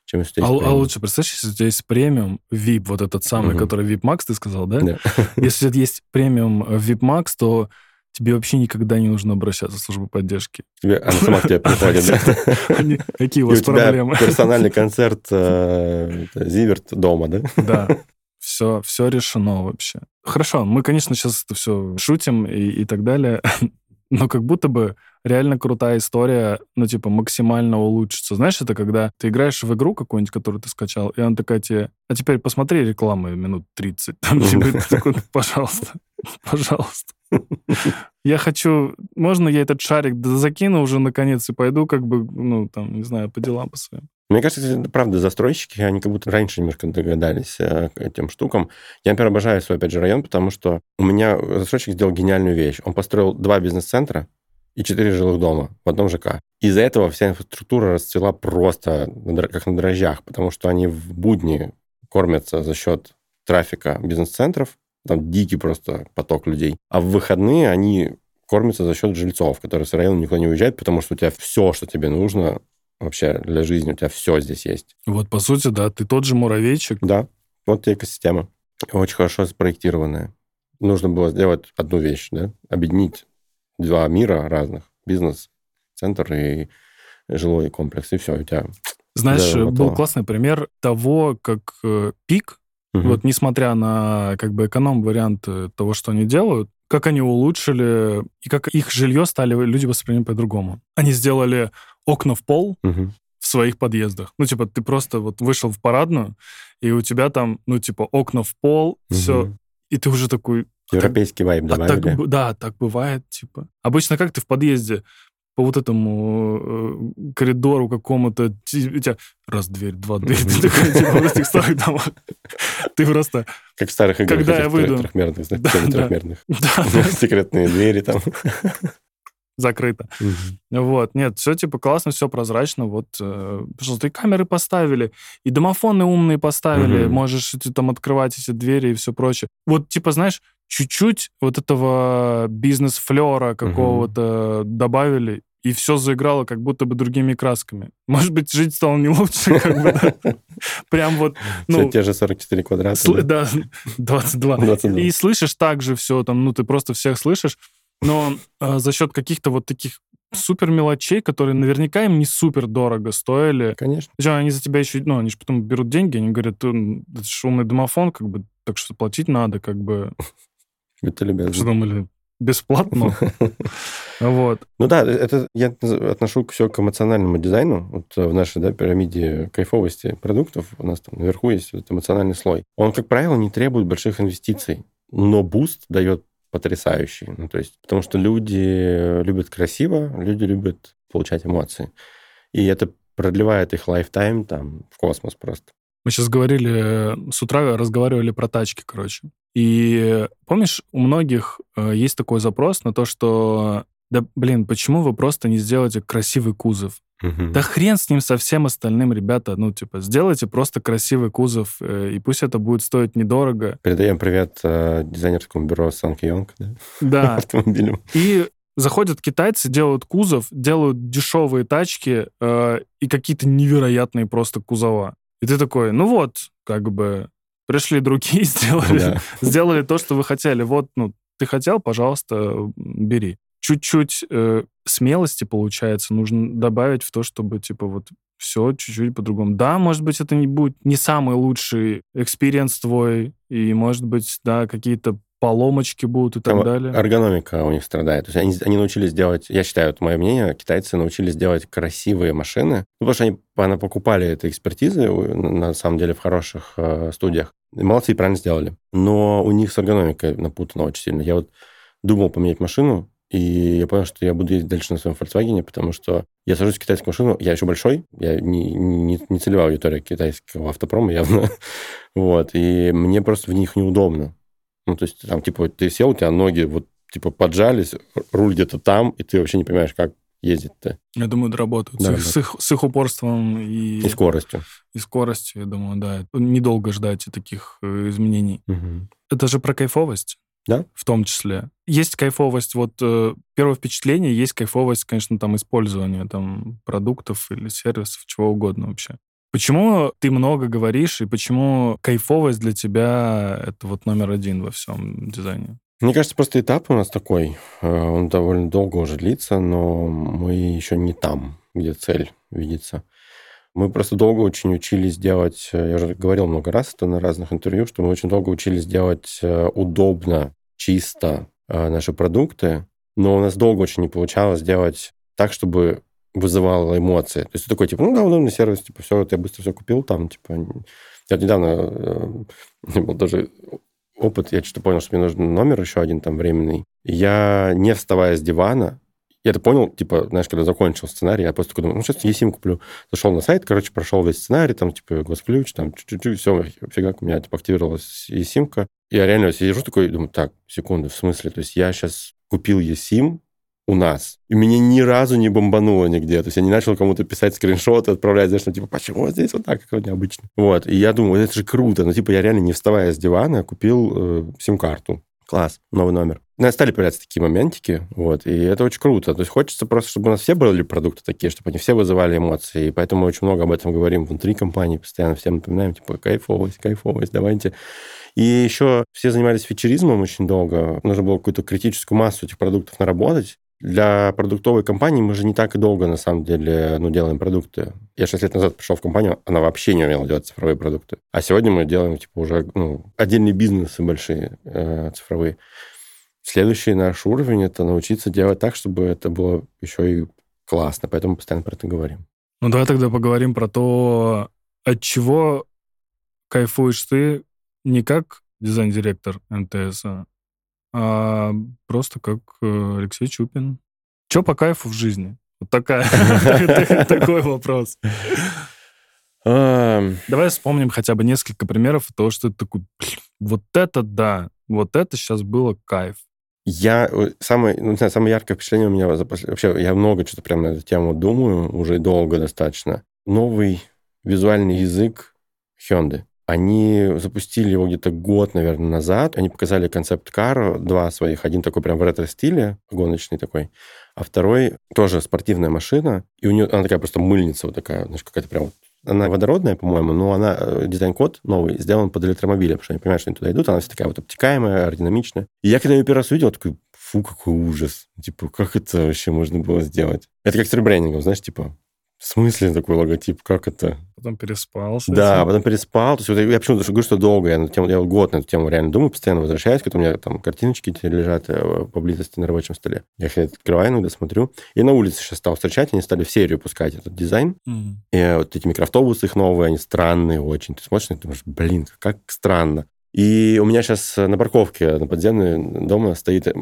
E: чем если
A: А, а
E: премиум.
A: лучше, представляешь, если у тебя есть премиум, VIP, вот этот самый,
E: Мгм.
A: который VIP Max, ты сказал, да?
E: Да. <laughs>
A: Если есть премиум э, VIP Max, то тебе вообще никогда не нужно обращаться в службу поддержки.
E: Тебе, она сама к тебе <laughs> приходит, да?
A: Они- Какие у вас проблемы?
E: персональный <laughs> концерт э, Зиверт дома, да?
A: Да, все, все решено вообще. Хорошо, мы, конечно, сейчас это все шутим и, и так далее, но как будто бы реально крутая история, ну, типа, максимально улучшится. Знаешь, это когда ты играешь в игру какую-нибудь, которую ты скачал, и она такая тебе, а теперь посмотри рекламы минут 30. Там тебе такой, пожалуйста, пожалуйста. Я хочу... Можно я этот шарик закину уже наконец и пойду как бы, ну, там, не знаю, по делам по своим?
E: Мне кажется, это правда, застройщики, они как будто раньше немножко догадались э, к этим штукам. Я, например, обожаю свой, опять же, район, потому что у меня застройщик сделал гениальную вещь. Он построил два бизнес-центра и четыре жилых дома в одном ЖК. Из-за этого вся инфраструктура расцвела просто как на дрожжах, потому что они в будни кормятся за счет трафика бизнес-центров, там дикий просто поток людей. А в выходные они кормятся за счет жильцов, которые с района никуда не уезжают, потому что у тебя все, что тебе нужно вообще для жизни, у тебя все здесь есть.
A: Вот, по сути, да, ты тот же муравейчик,
E: Да, вот тебе экосистема. Очень хорошо спроектированная. Нужно было сделать одну вещь, да? Объединить два мира разных. Бизнес, центр и жилой комплекс. И все, у тебя...
A: Знаешь,
E: Да,
A: был классный пример того, как э, пик,
E: Мгм.
A: вот несмотря на как бы эконом-вариант того, что они делают, как они улучшили, и как их жилье стали люди воспринимать по-другому. Они сделали окна в пол
E: Мгм.
A: в своих подъездах. Ну, типа, ты просто вот вышел в парадную, и у тебя там, ну, типа, окна в пол, все,
E: Мгм.
A: и ты уже такой...
E: Европейский вайб
A: А так,
E: добавили.
A: б- да, так бывает, типа. Обычно как ты в подъезде по вот этому э, коридору какому-то, у тебя раз дверь, два дверь, ты такой, типа, в этих старых домах. Ты просто...
E: Как в старых играх.
A: Когда я выйду.
E: Трехмерных,
A: да.
E: трехмерных. <laughs> Секретные двери там.
A: Закрыто.
E: Мгм.
A: Вот, нет, все типа классно, все прозрачно, вот, э, пожалуйста, и камеры поставили, и домофоны умные поставили,
E: Мгм.
A: можешь эти, там открывать эти двери и все прочее. Вот, типа, знаешь, чуть-чуть вот этого бизнес-флера какого-то добавили, и все заиграло как будто бы другими красками. Может быть, жить стало не лучше, <laughs> как бы. Прям вот, ну,
E: те же 44 квадрата. да?
A: да, <laughs> 22.
E: 22.
A: И слышишь так же все, там, ну, ты просто всех слышишь, но э, за счет каких-то вот таких супер мелочей, которые наверняка им не супер дорого стоили.
E: Конечно.
A: Причем они за тебя еще, ну, они же потом берут деньги, они говорят, «М, это же умный домофон, как бы, так что платить надо, как бы. <laughs>
E: Это любят.
A: Что думали, бесплатно? <laughs> Вот.
E: Ну да, это я отношу все к эмоциональному дизайну. Вот э, в нашей да, пирамиде кайфовости продуктов у нас там наверху есть вот эмоциональный слой. Он, как правило, не требует больших инвестиций, но буст дает потрясающий. Ну, то есть, потому что люди любят красиво, люди любят получать эмоции. И это продлевает их lifetime там в космос просто.
A: Мы сейчас говорили, э, с утра разговаривали про тачки, короче. И помнишь, у многих э, есть такой запрос на то, что да, блин, почему вы просто не сделаете красивый кузов? Да хрен с ним со всем остальным, ребята. Ну, типа, сделайте просто красивый кузов, э, и пусть это будет стоить недорого.
E: Передаем привет э, дизайнерскому бюро Санки Йонг, да?
A: Да. <laughs>
E: автомобилем.
A: И заходят китайцы, делают кузов, делают дешевые тачки э, и какие-то невероятные просто кузова. И ты такой, ну вот, как бы, пришли другие, <laughs> сделали,
E: Да.
A: сделали то, что вы хотели. Вот, ну, ты хотел, пожалуйста, бери. Чуть-чуть э, смелости, получается, нужно добавить в то, чтобы, типа, вот все чуть-чуть по-другому. Да, может быть, это не будет не самый лучший experience твой, и, может быть, да, какие-то поломочки будут и так
E: Там
A: далее.
E: Эргономика у них страдает. То есть они, они научились делать, я считаю, это мое мнение, китайцы научились делать красивые машины, ну, потому что они она покупали этой экспертизы, на самом деле, в хороших э, студиях. И молодцы, правильно сделали. Но у них с эргономикой напутано очень сильно. Я вот думал поменять машину, и я понял, что я буду ездить дальше на своем Volkswagen, потому что я сажусь в китайскую машину, я еще большой, я не, не, не целевая аудитория китайского автопрома явно, <laughs> вот, и мне просто в них неудобно. Ну, то есть там, типа, ты сел, у тебя ноги вот, типа, поджались, руль где-то там, и ты вообще не понимаешь, как ездить-то.
A: Я думаю, доработают.
E: Да,
A: с, их,
E: да.
A: с их- с их упорством и,
E: И скоростью.
A: и скоростью, я думаю, да. Недолго ждать таких э, изменений.
E: Мгм.
A: Это же про кайфовость.
E: Да.
A: В том числе. Есть кайфовость, вот э, первое впечатление, есть кайфовость, конечно, там использования там продуктов или сервисов, чего угодно вообще. Почему ты много говоришь, и почему кайфовость для тебя это вот номер один во всем дизайне?
E: Мне кажется, просто этап у нас такой. э, Он довольно долго уже длится, но мы еще не там, где цель видится. Мы просто долго очень учились делать, э, я уже говорил много раз это на разных интервью, что мы очень долго учились делать э, удобно, чисто э, наши продукты, но у нас долго очень не получалось делать так, чтобы вызывало эмоции. То есть ты такой, типа, ну да, удобный сервис, типа, все, вот я быстро все купил там, типа... Я недавно э, <laughs> был даже опыт, я что-то понял, что мне нужен номер еще один там временный. Я, не вставая с дивана, я это понял, типа, знаешь, когда закончил сценарий, я просто такой думаю, ну, сейчас eSIM куплю. Зашел на сайт, короче, прошел весь сценарий, там, типа, госключ, там, чуть-чуть, все, фигак, у меня, типа, активировалась eSIM-ка. Я реально сижу такой, думаю, так, секунду, в смысле? То есть я сейчас купил eSIM у нас, и меня ни разу не бомбануло нигде. То есть я не начал кому-то писать скриншоты, отправлять, знаешь, ну, типа, почему здесь вот так, как необычно? Вот, и я думаю, это же круто. Ну, типа, я реально, не вставая с дивана, купил э, сим-карту. Класс, новый номер. Ну, стали появляться такие моментики, вот, и это очень круто. То есть хочется просто, чтобы у нас все были продукты такие, чтобы они все вызывали эмоции, и поэтому мы очень много об этом говорим внутри компании, постоянно всем напоминаем, типа, кайфовость, кайфовость, давайте. И еще все занимались фичеризмом очень долго. Нужно было какую-то критическую массу этих продуктов наработать. Для продуктовой компании мы же не так и долго, на самом деле, ну, делаем продукты. Я 6 лет назад пришел в компанию, она вообще не умела делать цифровые продукты. А сегодня мы делаем, типа, уже ну, отдельные бизнесы большие э, цифровые. Следующий наш уровень – это научиться делать так, чтобы это было еще и классно. Поэтому постоянно про это говорим.
A: Ну, давай тогда поговорим про то, от чего кайфуешь ты не как дизайн-директор МТС, а просто как э, Алексей Чупин. Че по кайфу в жизни? Вот такая, <laughs> <laughs> такой вопрос. <laughs> Давай вспомним хотя бы несколько примеров того, что ты такой, «Блин, вот это да, вот это сейчас было кайф.
E: Я э, самое, ну, не знаю, самое яркое впечатление у меня за после- вообще я много что-то прям на эту тему думаю уже долго достаточно. Новый визуальный язык Hyundai. Они запустили его где-то год, наверное, назад. Они показали концепт-кар, два своих. Один такой прям в ретро-стиле, гоночный такой, а второй тоже спортивная машина. И у нее она такая просто мыльница вот такая, знаешь, какая-то прям она водородная, по-моему, но она э, дизайн-код новый сделан под электромобили, потому что они понимают, что они туда идут, она вся такая вот обтекаемая, аэродинамичная. И я когда ее первый раз увидел, такой, фу, какой ужас. Типа, как это вообще можно было сделать? Это как с ребрендингом, знаешь, типа, в смысле такой логотип, как это?
A: Потом переспал. с
E: Да,
A: этим.
E: потом переспал. То есть вот я почему-то говорю, что долго. Я, на тему, я год на эту тему реально думаю, постоянно возвращаюсь, когда у меня там картиночки лежат э, поблизости на рабочем столе. Я их открываю иногда, смотрю. И на улице сейчас стал встречать, они стали в серию пускать этот дизайн.
A: Мгм.
E: И вот эти микроавтобусы их новые, они странные очень. Ты смотришь них, думаешь, блин, как странно. И у меня сейчас на парковке на подземной дома стоит э,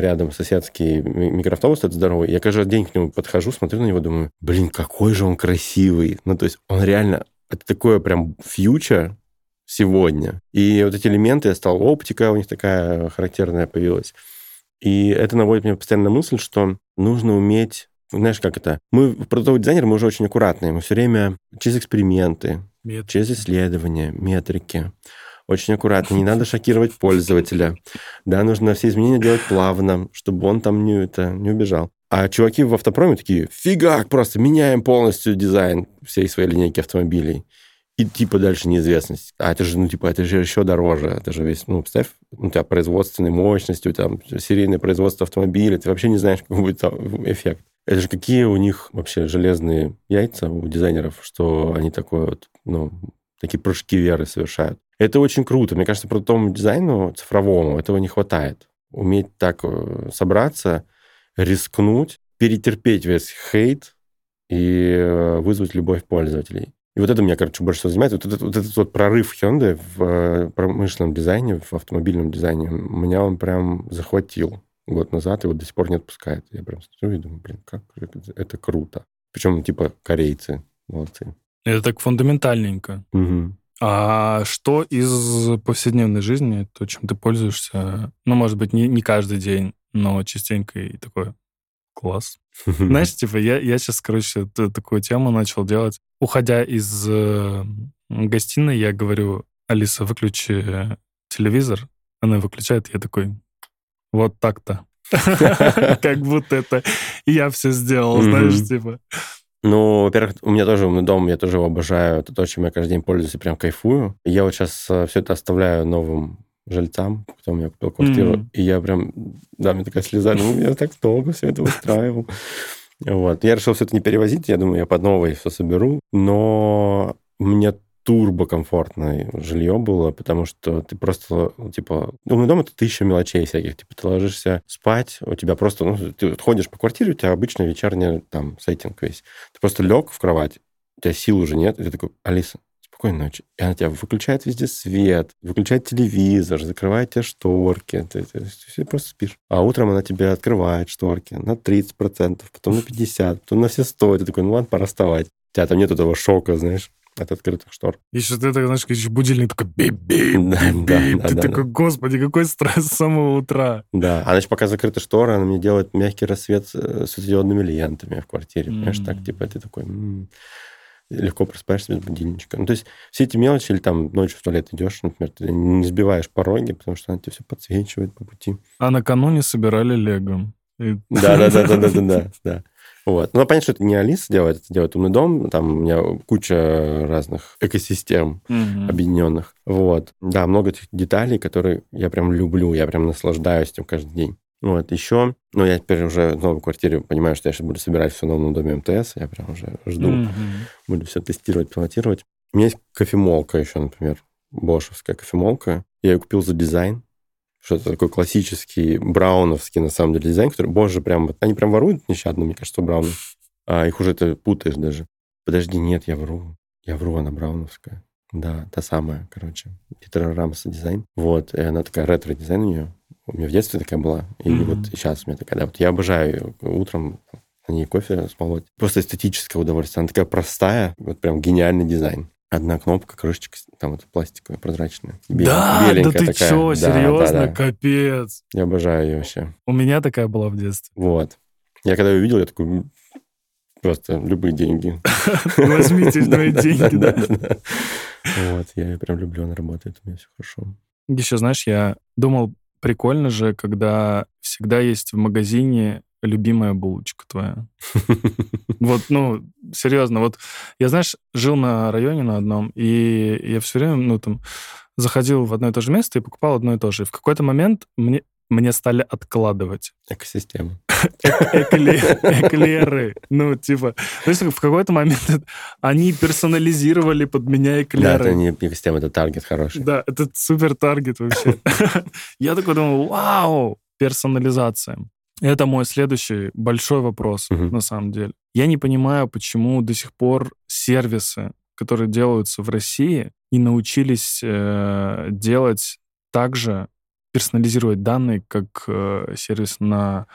E: рядом соседский ми- микроавтобус этот здоровый. Я каждый день к нему подхожу, смотрю на него, думаю, блин, какой же он красивый. Ну, то есть он реально... Это такое прям фьючер сегодня. И вот эти элементы, я стал, оптика у них такая характерная появилась. И это наводит меня постоянно на мысль, что нужно уметь знаешь, как это? Мы, продуктовые дизайнеры, мы уже очень аккуратные. Мы все время через эксперименты,
A: Метрики.
E: через исследования, метрики. Очень аккуратно. Не надо шокировать пользователя. Да, нужно все изменения делать плавно, чтобы он там не, это, не убежал. А чуваки в автопроме такие, фигак, просто меняем полностью дизайн всей своей линейки автомобилей. И типа дальше неизвестность. А это же, ну, типа, это же еще дороже. Это же весь, ну, представь, у тебя производственные мощности, у тебя серийное производство автомобиля, ты вообще не знаешь, какой будет эффект. Это же какие у них вообще железные яйца у дизайнеров, что они такое вот, ну, такие прыжки веры совершают. Это очень круто. Мне кажется, продуктовому дизайну цифровому этого не хватает. Уметь так э, собраться, рискнуть, перетерпеть весь хейт и э, вызвать любовь пользователей. И вот это меня, короче, больше всего занимает. Вот этот, вот этот вот прорыв Hyundai в э, промышленном дизайне, в автомобильном дизайне, меня он прям захватил год назад, и вот до сих пор не отпускает. Я прям смотрю и думаю, блин, как это, круто. Причем, типа, корейцы, молодцы.
A: Это так фундаментальненько.
E: Мгм.
A: А что из повседневной жизни, то, чем ты пользуешься, ну, может быть, не, не каждый день, но частенько и такое класс. <laughs> Знаешь, типа, я, я сейчас, короче, такую тему начал делать. Уходя из э, гостиной, я говорю, Алиса, выключи телевизор. Она выключает, я такой, вот так-то. <laughs> Как будто это я все сделал, знаешь, типа.
E: Ну, во-первых, у меня тоже умный дом, я тоже его обожаю. Это то, чем я каждый день пользуюсь и прям кайфую. Я вот сейчас все это оставляю новым жильцам, кто у меня купил квартиру.
A: Мгм.
E: И я прям, да, мне такая слеза, ну, я так долго все это устраивал. Вот. Я решил все это не перевозить, я думаю, я под новое все соберу. Но мне турбо комфортное жилье было, потому что ты просто, типа, умный дом — это тысяча мелочей всяких. Типа, ты ложишься спать, у тебя просто, ну, ты ходишь по квартире, у тебя обычно вечерний там сеттинг весь. Ты просто лег в кровать, у тебя сил уже нет, и ты такой, Алиса, спокойной ночи. И она тебя выключает везде свет, выключает телевизор, закрывает тебе шторки. Ты, ты- ты просто спишь. А утром она тебе открывает шторки на 30%, потом на 50%, потом на все 100%. Ты такой, ну ладно, пора вставать. У тебя там нет этого шока, знаешь, от открытых штор.
A: Еще ты, так, знаешь, еще будильник такой бип-бип, <laughs>
E: Да, да,
A: бип-бип.
E: да,
A: Ты
E: да,
A: такой, господи, какой стресс с самого утра.
E: Да, а значит, пока закрыта штора, она мне делает мягкий рассвет с э, светодиодными лентами в квартире. Понимаешь, так, типа, ты такой... м, Легко просыпаешься без будильничка. Ну, то есть все эти мелочи, или там ночью в туалет идешь, например, ты не сбиваешь пороги, потому что она тебе все подсвечивает по пути.
A: А накануне собирали лего. И-
E: Да-да-да-да-да-да. <laughs> Вот. Ну, понятно, что это не Алиса делает, это делает умный дом. Там у меня куча разных экосистем
A: Мгм.
E: объединенных. Вот. Да, много этих деталей, которые я прям люблю, я прям наслаждаюсь этим каждый день. Вот, еще, ну, я теперь уже в новой квартире понимаю, что я сейчас буду собирать все в новом доме МТС, я прям уже жду,
A: Мгм.
E: буду все тестировать, пилотировать. У меня есть кофемолка еще, например, бошевская кофемолка. Я ее купил за дизайн, что-то такой классический, брауновский, на самом деле, дизайн, который, боже, прям, вот они прям воруют нещадно, мне кажется, у браунов. А их уже ты путаешь даже. Подожди, нет, я вру. Я вру, она брауновская. Да, та самая, короче. Дитера Рамса дизайн. Вот, и она такая ретро-дизайн у нее. У меня в детстве такая была. И
A: Мгм.
E: вот сейчас у меня такая, да, вот я обожаю ее утром на ней кофе смолоть. Просто эстетическое удовольствие. Она такая простая, вот прям гениальный дизайн. Одна кнопка, крышечка, там вот пластиковая, прозрачная. бел-
A: Да, да ты
E: такая.
A: чё,
E: Да,
A: серьезно,
E: да, да.
A: капец.
E: Я обожаю ее вообще.
A: У меня такая была в детстве.
E: Вот. Я когда ее увидел, я такой, «М, просто любые деньги. <laughs>
A: Возьмите <laughs> мои деньги, да.
E: да. Вот, я ее прям люблю, она работает, у меня все хорошо.
A: Еще, знаешь, я думал, прикольно же, когда всегда есть в магазине любимая булочка твоя. <laughs> Вот, ну, серьезно, вот я, знаешь, жил на районе на одном, и я все время, ну, там, заходил в одно и то же место и покупал одно и то же. И в какой-то момент мне, мне стали откладывать
E: Экосистема. <laughs>
A: экле- эклеры. Ну, типа, то есть в какой-то момент они персонализировали под меня
E: Да, это
A: эклеры.
E: не экосистема, это таргет хороший.
A: Да, это супер таргет вообще. <laughs> Я такой думал, вау, персонализация. Это мой следующий большой вопрос,
E: Мгм.
A: на самом деле. Я не понимаю, почему до сих пор сервисы, которые делаются в России, не научились э, делать так же, персонализировать данные, как э, сервис на...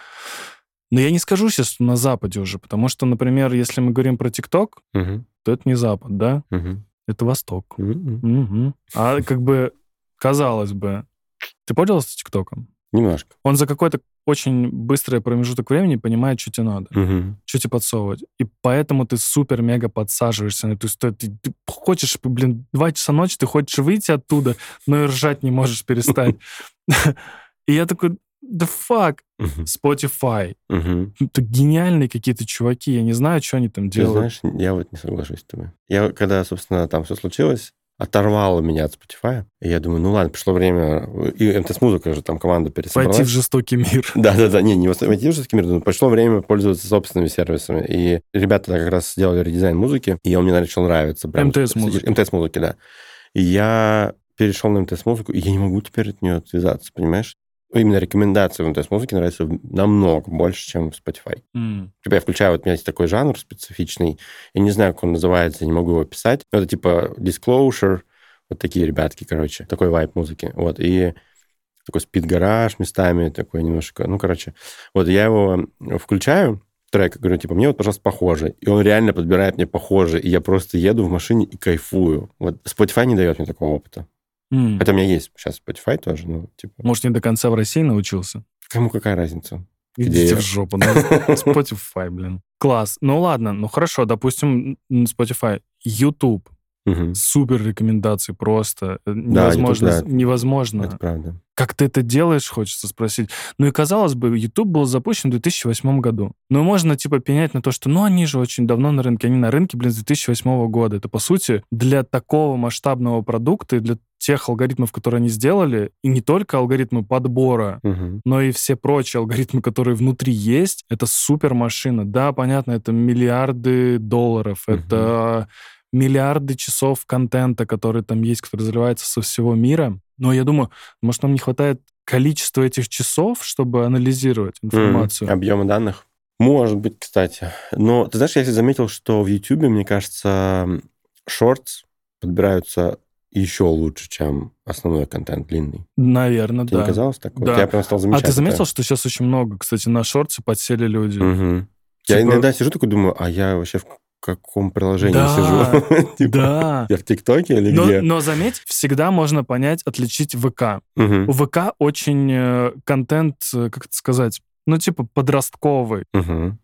A: Но я не скажу сейчас, что на Западе уже, потому что, например, если мы говорим про ТикТок,
E: Мгм,
A: то это не Запад, да?
E: мгм,
A: Это Восток.
E: мгм.
A: Мгм. А как бы, казалось бы, ты пользовался ТикТоком?
E: Немножко.
A: Он за какой-то очень быстрый промежуток времени понимает, что тебе надо,
E: Мгм.
A: что тебе подсовывать. И поэтому ты супер-мега подсаживаешься на эту историю. Ты, ты хочешь, блин, два часа ночи, ты хочешь выйти оттуда, но и ржать не можешь <laughs> перестать. И я такой, да fuck,
E: Мгм.
A: Spotify.
E: Мгм.
A: Это гениальные какие-то чуваки. Я не знаю, что они там
E: Ты
A: делают.
E: знаешь, я вот не соглашусь с тобой. Я, когда, собственно, там все случилось, оторвало меня от Spotify. И я думаю, ну ладно, пришло время. И МТС-музыка же там команда пересобралась.
A: Войти в жестокий мир. <laughs>
E: Да-да-да, не, не войти в жесткий мир, но пришло время пользоваться собственными сервисами. И ребята как раз сделали редизайн музыки, и он мне начал нравиться. Прям
A: МТС-музыки.
E: МТС-музыки, да. И я перешел на МТС-музыку, и я не могу теперь от нее отвязаться, понимаешь? Именно рекомендации в МТС-музыке нравятся намного больше, чем в Spotify.
A: М.
E: Типа я включаю, вот у меня есть такой жанр специфичный, я не знаю, как он называется, не могу его описать. Но это типа Disclosure, вот такие ребятки, короче, такой вайп музыки. Вот, и такой спид-гараж местами, такой немножко, ну, короче. Вот я его включаю, трек, говорю, типа, мне вот, пожалуйста, похоже. И он реально подбирает мне похоже, и я просто еду в машине и кайфую. Вот Spotify не дает мне такого опыта.
A: М.
E: Хотя у меня есть сейчас Spotify тоже, ну, типа,
A: Может, не до конца в России научился?
E: кому какая разница? Где
A: Идите
E: я?
A: в жопу. ну, <laughs> Spotify, блин. Класс. Ну ладно, ну хорошо, допустим, Spotify. YouTube.
E: Мгм.
A: Супер рекомендации просто. Э, Невозможно.
E: YouTube, да.
A: Невозможно.
E: Это правда.
A: Как ты это делаешь, хочется спросить. Ну и казалось бы, YouTube был запущен в 2008 году. Ну можно типа пенять на то, что ну они же очень давно на рынке. Они на рынке, блин, с 2008 года. Это, по сути, для такого масштабного продукта и для тех алгоритмов, которые они сделали, и не только алгоритмы подбора,
E: Мгм.
A: но и все прочие алгоритмы, которые внутри есть, это супер машина. Да, понятно, это миллиарды долларов,
E: Мгм.
A: это миллиарды часов контента, который там есть, который заливается со всего мира. Но я думаю, может, нам не хватает количества этих часов, чтобы анализировать информацию.
E: М, Объемы данных? Может быть, кстати. Но ты знаешь, я заметил, что в YouTube, мне кажется, шортс подбираются еще лучше, чем основной контент длинный.
A: Наверное,
E: Тебе
A: да.
E: не казалось так? Вот
A: Да.
E: я прям стал
A: А
E: замечать.
A: ты заметил,
E: это.
A: что сейчас очень много, кстати, на шорты подсели люди?
E: Я
A: Типа-
E: иногда сижу такой, думаю, а я вообще в каком приложении
A: Да,
E: сижу? <laughs> Типа,
A: Да.
E: Я в ТикТоке или
A: Но,
E: где?
A: но заметь, всегда можно понять, отличить ВК. У ВК очень э, контент, э, как это сказать, ну, типа подростковый.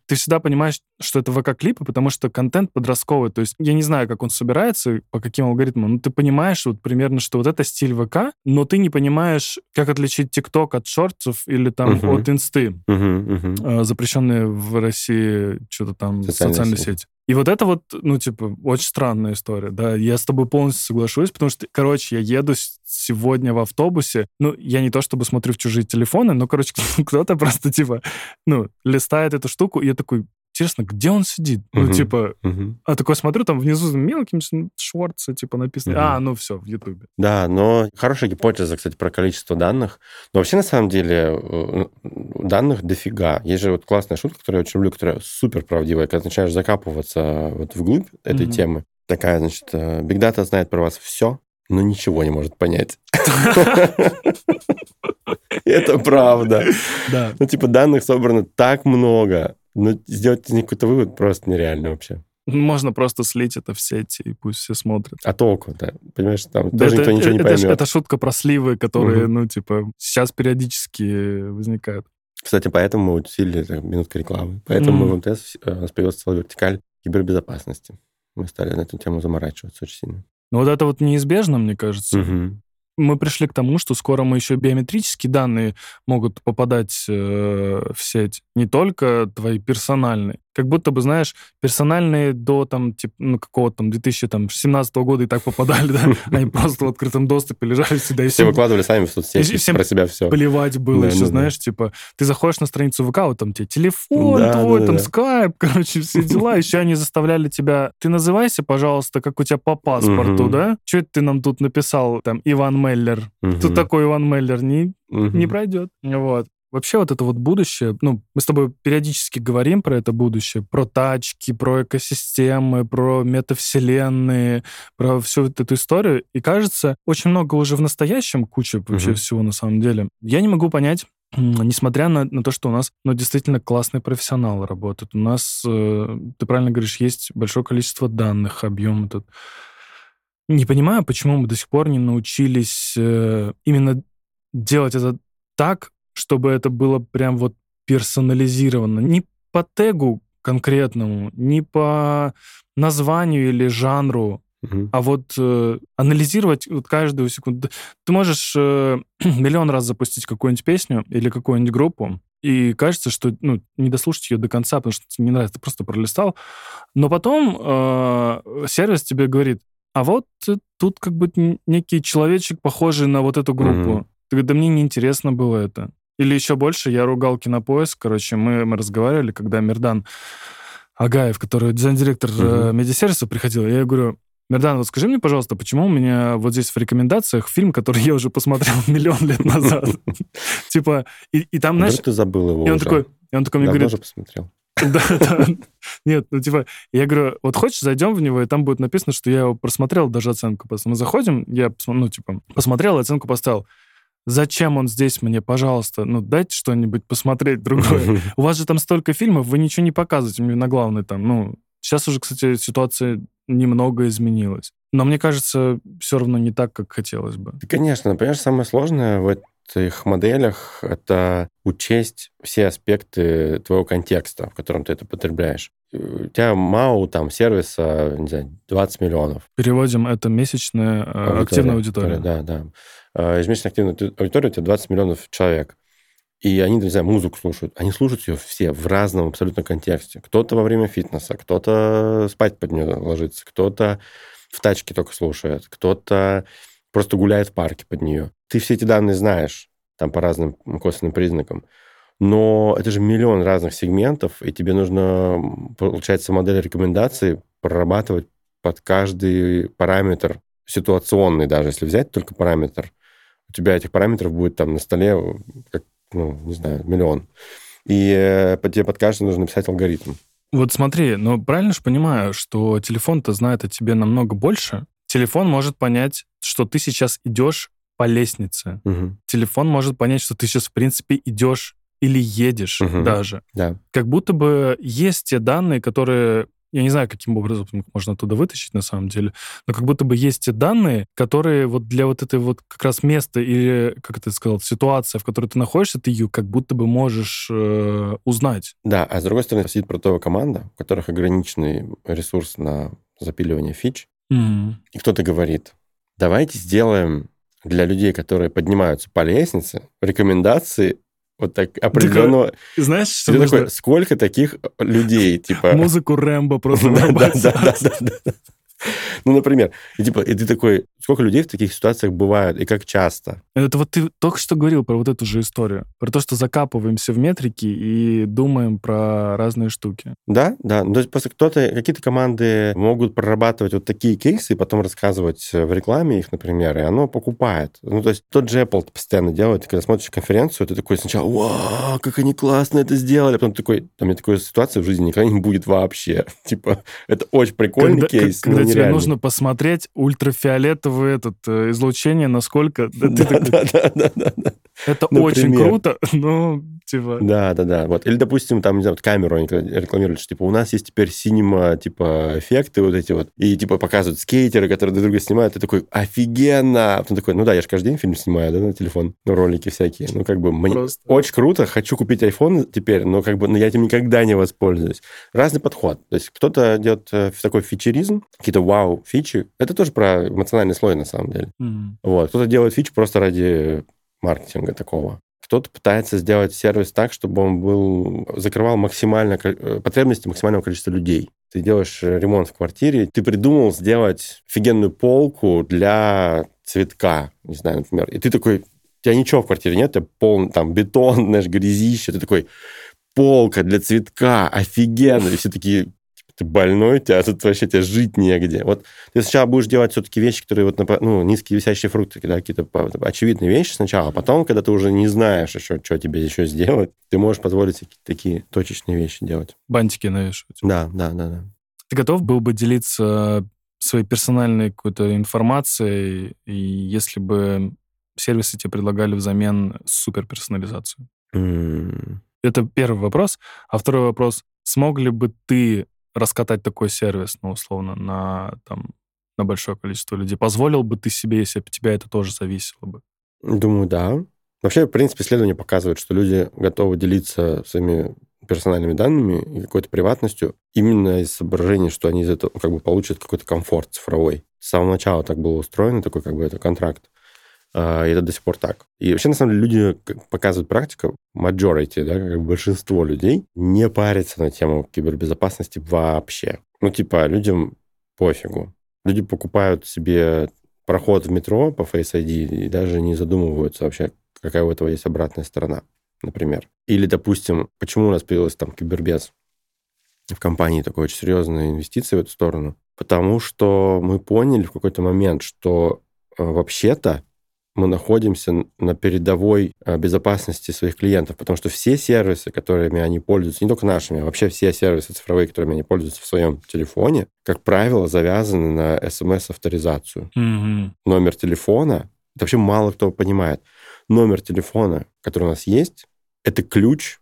A: Ты всегда понимаешь, что это ВК-клипы, потому что контент подростковый. То есть я не знаю, как он собирается, по каким алгоритмам, но ты понимаешь вот примерно, что вот это стиль ВК, но ты не понимаешь, как отличить ТикТок от шортов или там
E: Мгм.
A: от инсты.
E: Мгм.
A: э, запрещенные в России что-то там
E: Социальные
A: социальные,
E: сети.
A: сети. И вот это вот, ну, типа, очень странная история, да. Я с тобой полностью соглашусь, потому что, короче, я еду сегодня в автобусе, ну, я не то чтобы смотрю в чужие телефоны, но, короче, <laughs> кто-то просто, типа, ну, листает эту штуку, и я такой, интересно, где он сидит? Ну,
E: Мгм.
A: типа,
E: Мгм.
A: а такой смотрю, там внизу мелким шорцы, типа, написано.
E: Мгм.
A: А, ну все, в Ютубе.
E: Да, но хорошая гипотеза, кстати, про количество данных. Но вообще, на самом деле, э, данных дофига. Есть же вот классная шутка, которую я очень люблю, которая супер правдивая, когда начинаешь закапываться вот вглубь этой
A: Мгм.
E: темы. Такая, значит, э, Big Data знает про вас все, но ничего не может понять. <laughs> Это правда.
A: Да.
E: Ну, типа, данных собрано так много, но сделать из них какой-то вывод просто нереально вообще.
A: Можно просто слить это в сети, и пусть все смотрят.
E: А толку, да? Понимаешь, там
A: Да
E: тоже
A: это,
E: никто ничего не
A: это, ж-
E: поймет.
A: это шутка про сливы, которые,
E: Мгм.
A: ну, типа, сейчас периодически возникают.
E: Кстати, поэтому мы усилили так, минутка рекламы. Поэтому мы в МТС у нас появилась целая вертикаль кибербезопасности. Мы стали на эту тему заморачиваться очень сильно.
A: Но вот это вот неизбежно, мне кажется.
E: Мгм.
A: Мы пришли к тому, что скоро мы еще биометрические данные могут попадать э, в сеть, не только твои персональные. Как будто бы, знаешь, персональные до там, типа, ну, какого-то там 2017 года и так попадали, да? <laughs> Они просто в открытом доступе лежали всегда. И
E: Все выкладывали сами в соцсети
A: всем
E: про себя все.
A: плевать было еще, знаешь, типа, ты заходишь на страницу ВК, вот там тебе телефон твой, там скайп, <laughs> короче, все дела. Еще они заставляли тебя, ты называйся, пожалуйста, как у тебя по паспорту, да? Что это ты нам тут написал, там, Иван Меллер? Кто такой Иван Меллер? Не, не пройдет. Вот. Вообще вот это вот будущее, ну, мы с тобой периодически говорим про это будущее, про тачки, про экосистемы, про метавселенные, про всю вот эту историю. И кажется, очень много уже в настоящем, куча вообще
E: Мгм.
A: всего на самом деле. Я не могу понять, <clears throat> несмотря на, на то, что у нас ну, действительно классные профессионалы работают. У нас, э, ты правильно говоришь, есть большое количество данных, объем этот. Не понимаю, почему мы до сих пор не научились э, именно делать это так, чтобы это было прям вот персонализировано. Не по тегу конкретному, не по названию или жанру,
E: Мгм.
A: а вот э, анализировать вот каждую секунду. Ты можешь э, <clears throat> миллион раз запустить какую-нибудь песню или какую-нибудь группу, и кажется, что ну, не дослушать ее до конца, потому что тебе не нравится, ты просто пролистал. Но потом э, сервис тебе говорит, а вот тут как бы некий человечек, похожий на вот эту группу.
E: Мгм.
A: Ты говоришь, да мне неинтересно было это. Или еще больше, я ругал кинопоиск, короче, мы, мы разговаривали, когда Мирдан Агаев, который дизайн-директор
E: Мгм.
A: медиасервиса, приходил, я говорю, Мирдан, вот скажи мне, пожалуйста, почему у меня вот здесь в рекомендациях фильм, который я уже посмотрел <laughs> миллион лет назад? <laughs> Типа, и там, знаешь,
E: ты забыл его
A: и он такой, и он такой мне говорит,
E: же посмотрел. <laughs>
A: да, да. Нет, ну типа, я говорю, вот хочешь, зайдем в него, и там будет написано, что я его просмотрел, даже оценку поставил. Мы заходим, я, ну, типа, посмотрел, оценку поставил. Зачем он здесь мне, пожалуйста? Ну, дайте что-нибудь посмотреть другое. <laughs> У вас же там столько фильмов, вы ничего не показываете мне на главный там. Ну, сейчас уже, кстати, ситуация немного изменилась. Но мне кажется, все равно не так, как хотелось бы.
E: Конечно, понимаешь, самое сложное в этих моделях — это учесть все аспекты твоего контекста, в котором ты это потребляешь. У тебя МАУ, там, сервиса, не знаю, 20 миллионов.
A: Переводим это месячная э, активная аудитория.
E: Да, да. А, Ежемесячная активная аудит- аудитория, у тебя 20 миллионов человек. И они, не знаю, музыку слушают. Они слушают ее все в разном абсолютно контексте. Кто-то во время фитнеса, кто-то спать под нее ложится, кто-то в тачке только слушает, кто-то просто гуляет в парке под нее. Ты все эти данные знаешь, там по разным косвенным признакам. Но это же миллион разных сегментов, и тебе нужно, получается, модель рекомендаций прорабатывать под каждый параметр ситуационный даже. Если взять только параметр, у тебя этих параметров будет там на столе, как, ну, не знаю, миллион. И э, тебе под каждый нужно написать алгоритм.
A: Вот смотри, ну правильно же понимаю, что телефон-то знает о тебе намного больше. Телефон может понять, что ты сейчас идешь по лестнице.
E: Мгм.
A: Телефон может понять, что ты сейчас, в принципе, идешь или едешь
E: Мгм.
A: даже.
E: Да.
A: Как будто бы есть те данные, которые... Я не знаю, каким образом их можно оттуда вытащить на самом деле, но как будто бы есть те данные, которые вот для вот этой вот как раз места или, как ты сказал, ситуация, в которой ты находишься, ты ее как будто бы можешь э, узнать.
E: Да, а с другой стороны сидит продуктовая команда, у которых ограниченный ресурс на запиливание фич,
A: Мгм.
E: и кто-то говорит, давайте сделаем для людей, которые поднимаются по лестнице, рекомендации вот так определенного...
A: И знаешь, что нужно?
E: такой, сколько таких людей, типа...
A: Музыку Рэмбо просто <laughs>
E: да, да, да, да. Ну, например, и типа, и ты такой, сколько людей в таких ситуациях бывает, и как часто?
A: Это вот ты только что говорил про вот эту же историю. Про то, что закапываемся в метрики и думаем про разные штуки.
E: Да, да. Ну, то есть просто кто-то, какие-то команды могут прорабатывать вот такие кейсы и потом рассказывать в рекламе их, например, и оно покупает. Ну, то есть тот же Apple постоянно делает, ты когда смотришь конференцию, ты такой сначала, вау, как они классно это сделали, а потом такой, там, у меня такой ситуации в жизни никогда не будет вообще. <laughs> Типа, это очень прикольный
A: когда
E: кейс,
A: когда
E: но
A: тебе
E: нереальный.
A: Нужно посмотреть ультрафиолетовое этот, э, излучение, насколько... да,
E: Да, да, да, да,
A: это очень
E: например.
A: круто, <laughs> но типа.
E: Да, да, да. Вот. Или, допустим, там, не знаю, вот камеру они рекламируют, что, типа, у нас есть теперь синема, типа, эффекты вот эти вот, и, типа, показывают скейтеры, которые друг друга снимают, ты такой, офигенно! А потом такой, ну да, я же каждый день фильм снимаю, да, на телефон, ну, ролики всякие. Ну, как бы, мне
A: Просто.
E: очень круто, хочу купить iPhone теперь, но, как бы, но я этим никогда не воспользуюсь. Разный подход. То есть кто-то делает э, такой фичеризм, какие-то вау-фичи. Это тоже про эмоциональный слой, на самом деле.
A: Мгм.
E: Вот. Кто-то делает фич просто ради маркетинга такого. Кто-то пытается сделать сервис так, чтобы он был закрывал максимально э, потребности максимального количества людей. Ты делаешь э, ремонт в квартире, ты придумал сделать офигенную полку для цветка, не знаю, например, и ты такой, у тебя ничего в квартире нет, у тебя полный там бетон, знаешь, грязище, ты такой, полка для цветка, офигенно, и все такие, ты больной, тебя тут вообще тебе жить негде. Вот ты сначала будешь делать все-таки вещи, которые вот, ну, низкие висящие фрукты, да, какие-то очевидные вещи сначала, а потом, когда ты уже не знаешь еще, что тебе еще сделать, ты можешь позволить себе такие точечные вещи делать.
A: Бантики навешивать.
E: Да, да, да, да.
A: Ты готов был бы делиться своей персональной какой-то информацией, и если бы сервисы тебе предлагали взамен суперперсонализацию?
E: М,
A: Это первый вопрос. А второй вопрос. Смог ли бы ты раскатать такой сервис, ну, условно, на, там, на большое количество людей? Позволил бы ты себе, если бы тебя это тоже зависело бы?
E: Думаю, да. Вообще, в принципе, исследования показывают, что люди готовы делиться своими персональными данными и какой-то приватностью именно из соображения, что они из этого как бы получат какой-то комфорт цифровой. С самого начала так было устроено, такой как бы это контракт. А, это до сих пор так. И вообще, на самом деле, люди, как показывает практика, majority, да, как большинство людей не парятся на тему кибербезопасности вообще. Ну, типа, людям пофигу. Люди покупают себе проход в метро по Face ID и даже не задумываются вообще, какая у этого есть обратная сторона, например. Или, допустим, почему у нас появилась там кибербез в компании такой очень серьезные инвестиции в эту сторону? Потому что мы поняли в какой-то момент, что э, вообще-то мы находимся на передовой э, безопасности своих клиентов, потому что все сервисы, которыми они пользуются, не только нашими, а вообще все сервисы цифровые, которыми они пользуются в своем телефоне, как правило, завязаны на смс-авторизацию
A: Мгм.
E: номер телефона, это вообще мало кто понимает. Номер телефона, который у нас есть, это ключ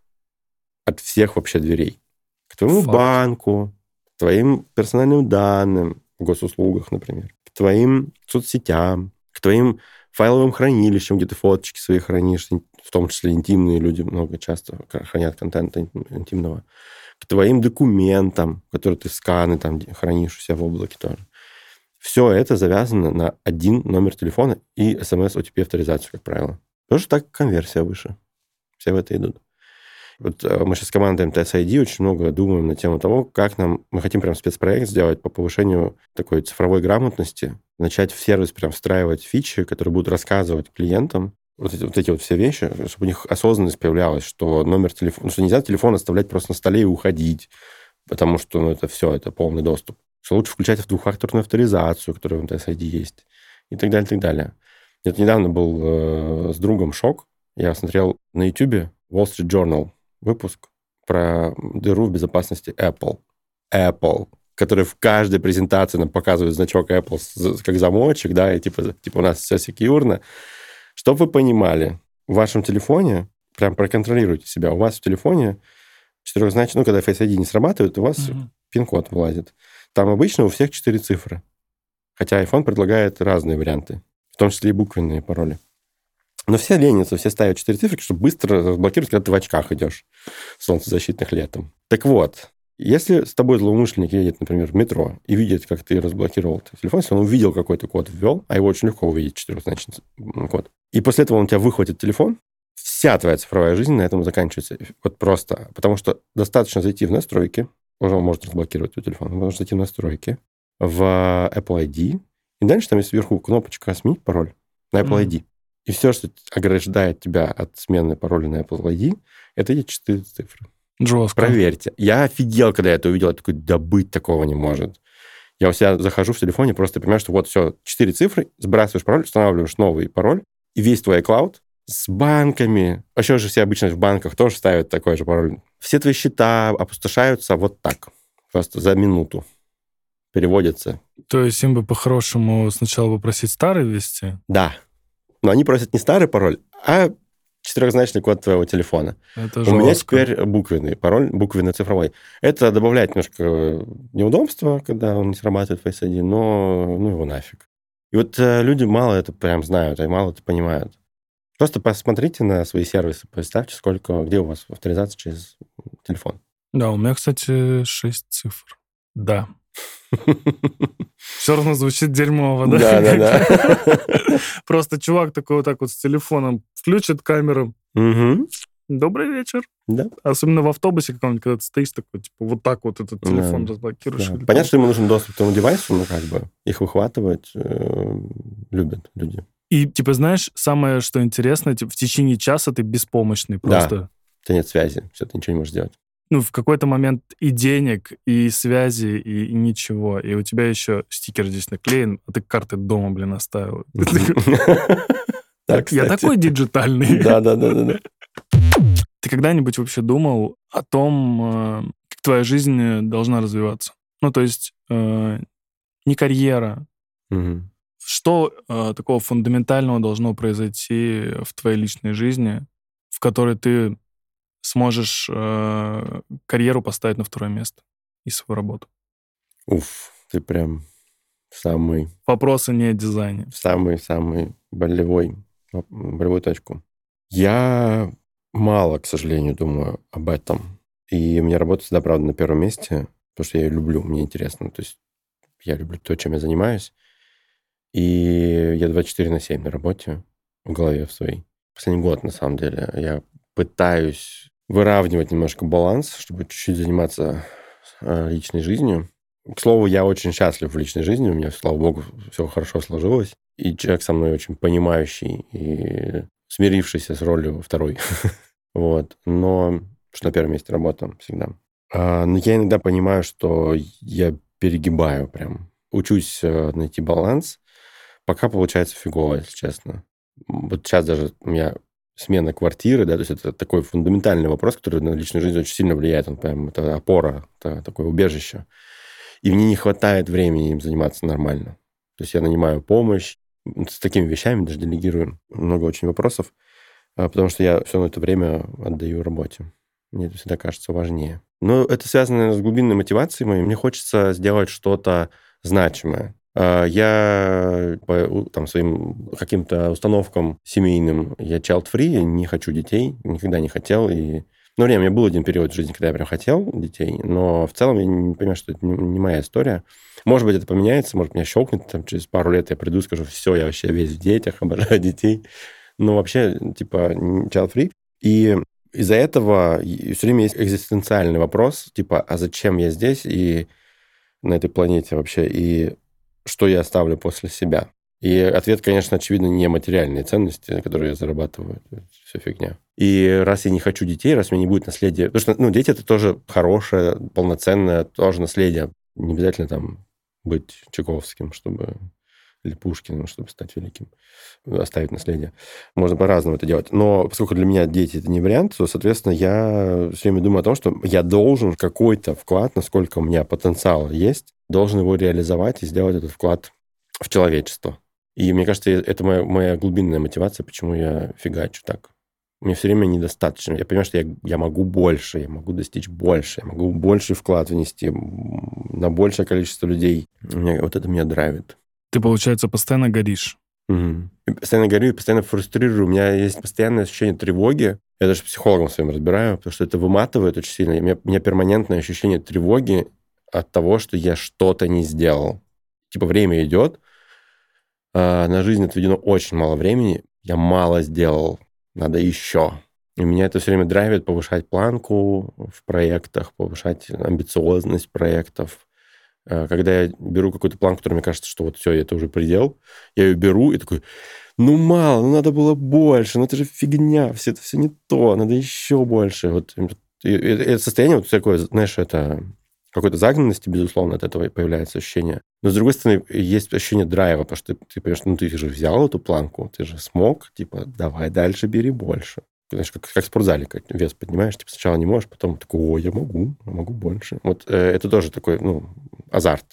E: от всех вообще дверей. К твоему
A: Факт.
E: банку, к твоим персональным данным в госуслугах, например, к твоим соцсетям, к твоим файловым хранилищам, где ты фоточки свои хранишь, в том числе интимные люди много часто хранят контент ин- интимного, к твоим документам, которые ты сканы там хранишь у себя в облаке тоже. Все это завязано на один номер телефона и смс OTP авторизацию, как правило. Что так конверсия выше. Все в это идут. Вот э, мы сейчас с командой МТС ID очень много думаем на тему того, как нам... Мы хотим прям спецпроект сделать по повышению такой цифровой грамотности, начать в сервис прям встраивать фичи, которые будут рассказывать клиентам вот эти вот, эти вот все вещи, чтобы у них осознанность появлялась, что номер телефона... Что нельзя телефон оставлять просто на столе и уходить, потому что ну, это все, это полный доступ. Что лучше включать в двухфакторную авторизацию, которая в МТС ID есть, и так далее, и так далее. Это недавно был э, с другом шок. Я смотрел на YouTube Wall Street Journal выпуск про дыру в безопасности Apple. Apple который в каждой презентации нам показывает значок Apple как замочек, да, и типа, типа у нас все секьюрно. Чтобы вы понимали, в вашем телефоне, прям проконтролируйте себя, у вас в телефоне четырехзначный, ну, когда Face ID не срабатывает, у вас
A: Мгм.
E: пин-код вылазит. Там обычно у всех четыре цифры. Хотя iPhone предлагает разные варианты, в том числе и буквенные пароли. Но все ленятся, все ставят четыре цифры, чтобы быстро разблокировать, когда ты в очках идешь, солнцезащитных летом. Так вот, если с тобой злоумышленник едет, например, в метро и видит, как ты разблокировал телефон, если он увидел какой-то код, ввел, а его очень легко увидеть, четырехзначный код, и после этого он у тебя выхватит телефон, вся твоя цифровая жизнь на этом заканчивается. Вот просто. Потому что достаточно зайти в настройки, уже он может разблокировать твой телефон, он может зайти в настройки, в Apple ID, и дальше там есть сверху кнопочка «Сменить пароль» на Apple
A: Мгм.
E: ID. И все, что ограждает тебя от смены пароля на Apple ID, это эти четыре цифры.
A: Жестко.
E: Проверьте. Я офигел, когда я это увидел. Я такой, да быть такого не может. Я у себя захожу в телефоне, просто понимаю, что вот все, четыре цифры, сбрасываешь пароль, устанавливаешь новый пароль, и весь твой iCloud с банками, вообще же все обычно в банках тоже ставят такой же пароль. Все твои счета опустошаются вот так, просто за минуту. Переводятся.
A: То есть им бы по-хорошему сначала попросить старый ввести?
E: Да. Но они просят не старый пароль, а четырехзначный код твоего телефона.
A: Это
E: У меня теперь буквенный пароль, буквенно-цифровой. Это добавляет немножко неудобства, когда он не срабатывает Face ID, но ну его нафиг. И вот э, люди мало это прям знают, и мало это понимают. Просто посмотрите на свои сервисы, представьте, сколько, где у вас авторизация через телефон.
A: Да, у меня, кстати, 6 цифр. Да. Все равно звучит дерьмово, да?
E: Да, да, да. <laughs>
A: Просто чувак такой вот так вот с телефоном включит камеру.
E: Мгм.
A: Добрый вечер.
E: Да.
A: Особенно в автобусе каком-нибудь, когда ты стоишь такой, типа, вот так вот этот
E: Да.
A: телефон разблокируешь.
E: Да. Понятно,
A: там.
E: что ему нужен доступ к твоему девайсу, ну, как бы, их выхватывать э, любят люди.
A: И, типа, знаешь, самое, что интересно, типа, в течение часа ты беспомощный
E: Да.
A: просто.
E: У тебя нет связи, все, ты ничего не можешь сделать.
A: Ну, в какой-то момент и денег, и связи, и, и ничего. И у тебя еще стикер здесь наклеен, а ты карты дома, блин, оставил. <laughs> Я такой диджитальный. <laughs>
E: Да, да, да, да, да.
A: Ты когда-нибудь вообще думал о том, э, как твоя жизнь должна развиваться? Ну, то есть э, не карьера. Что э, такого фундаментального должно произойти в твоей личной жизни, в которой ты сможешь э, карьеру поставить на второе место и свою работу?
E: Уф, ты прям самый,
A: Вопросы не о дизайне.
E: самый, самый болевой, болевую точку. Я мало, к сожалению, думаю об этом. И у меня работа всегда, правда, на первом месте, потому что я ее люблю, мне интересно. То есть я люблю то, чем я занимаюсь. И я 24 на 7 на работе в голове в своей. Последний год, на самом деле, я пытаюсь выравнивать немножко баланс, чтобы чуть-чуть заниматься э, личной жизнью. К слову, я очень счастлив в личной жизни, у меня, слава богу, все хорошо сложилось. И человек со мной очень понимающий и смирившийся с ролью второй. <laughs> вот. Но что на первом месте работа всегда. А, но я иногда понимаю, что я перегибаю прям. Учусь э, найти баланс. Пока получается фигово, если честно. Вот сейчас даже у меня смена квартиры, да, то есть это такой фундаментальный вопрос, который на личную жизнь очень сильно влияет. Он прям, это опора, это такое убежище. И мне не хватает времени им заниматься нормально. То есть я нанимаю помощь, с такими вещами даже делегирую много очень вопросов, а, потому что я все это время отдаю работе. Мне это всегда кажется важнее. Но это связано с глубинной мотивацией моей. Мне хочется сделать что-то значимое. А, Я по там, своим каким-то установкам семейным, я child-free, не хочу детей, никогда не хотел. И... Ну, время, у меня был один период в жизни, когда я прям хотел детей, но в целом я не понимаю, что это не моя история. Может быть, это поменяется, может, меня щелкнет, там, через пару лет я приду и скажу, все, я вообще весь в детях, <laughs> обожаю детей. Но вообще, типа, child-free. И из-за этого все время есть экзистенциальный вопрос, типа, а зачем я здесь и на этой планете вообще, и что я оставлю после себя? И ответ, конечно, очевидно, не материальные ценности, которые я зарабатываю. Все фигня. И раз я не хочу детей, раз у меня не будет наследия... Потому что, ну, дети — это тоже хорошее, полноценное тоже наследие. Не обязательно там быть Чайковским, чтобы... Или Пушкиным, чтобы стать великим. Оставить наследие. Можно по-разному это делать. Но поскольку для меня дети — это не вариант, то, соответственно, я все время думаю о том, что я должен какой-то вклад, насколько у меня потенциал есть, должен его реализовать и сделать этот вклад в человечество. И мне кажется, это моя, моя глубинная мотивация, почему я фигачу так. Мне все время недостаточно. Я понимаю, что я, я могу больше, я могу достичь больше, я могу больший вклад внести на большее количество людей. Меня- вот это меня драйвит.
A: Ты, получается, постоянно горишь.
E: И постоянно горю, постоянно фрустрирую. У меня есть постоянное ощущение тревоги. Я даже с психологом своим разбираю, потому что это выматывает очень сильно. У меня, у меня перманентное ощущение тревоги от того, что я что-то не сделал. Типа время идет, а на жизнь отведено очень мало времени, я мало сделал, надо еще. И меня это все время драйвит повышать планку в проектах, повышать амбициозность проектов. Э, Когда я беру какую-то планку, которая мне кажется, что вот все, это уже предел, я ее беру и такой, ну мало, ну надо было больше, ну это же фигня, все это все не то, надо еще больше. Вот это состояние вот такое, знаешь, это какой-то загнанности, безусловно, от этого появляется ощущение. Но, с другой стороны, есть ощущение драйва, потому что ты, ты понимаешь, ну ты же взял эту планку, ты же смог, типа, давай дальше бери больше. Знаешь, как, как в спортзале, как вес поднимаешь, типа сначала не можешь, потом такой, о, я могу, я могу больше. Вот э, это тоже такой, ну, азарт,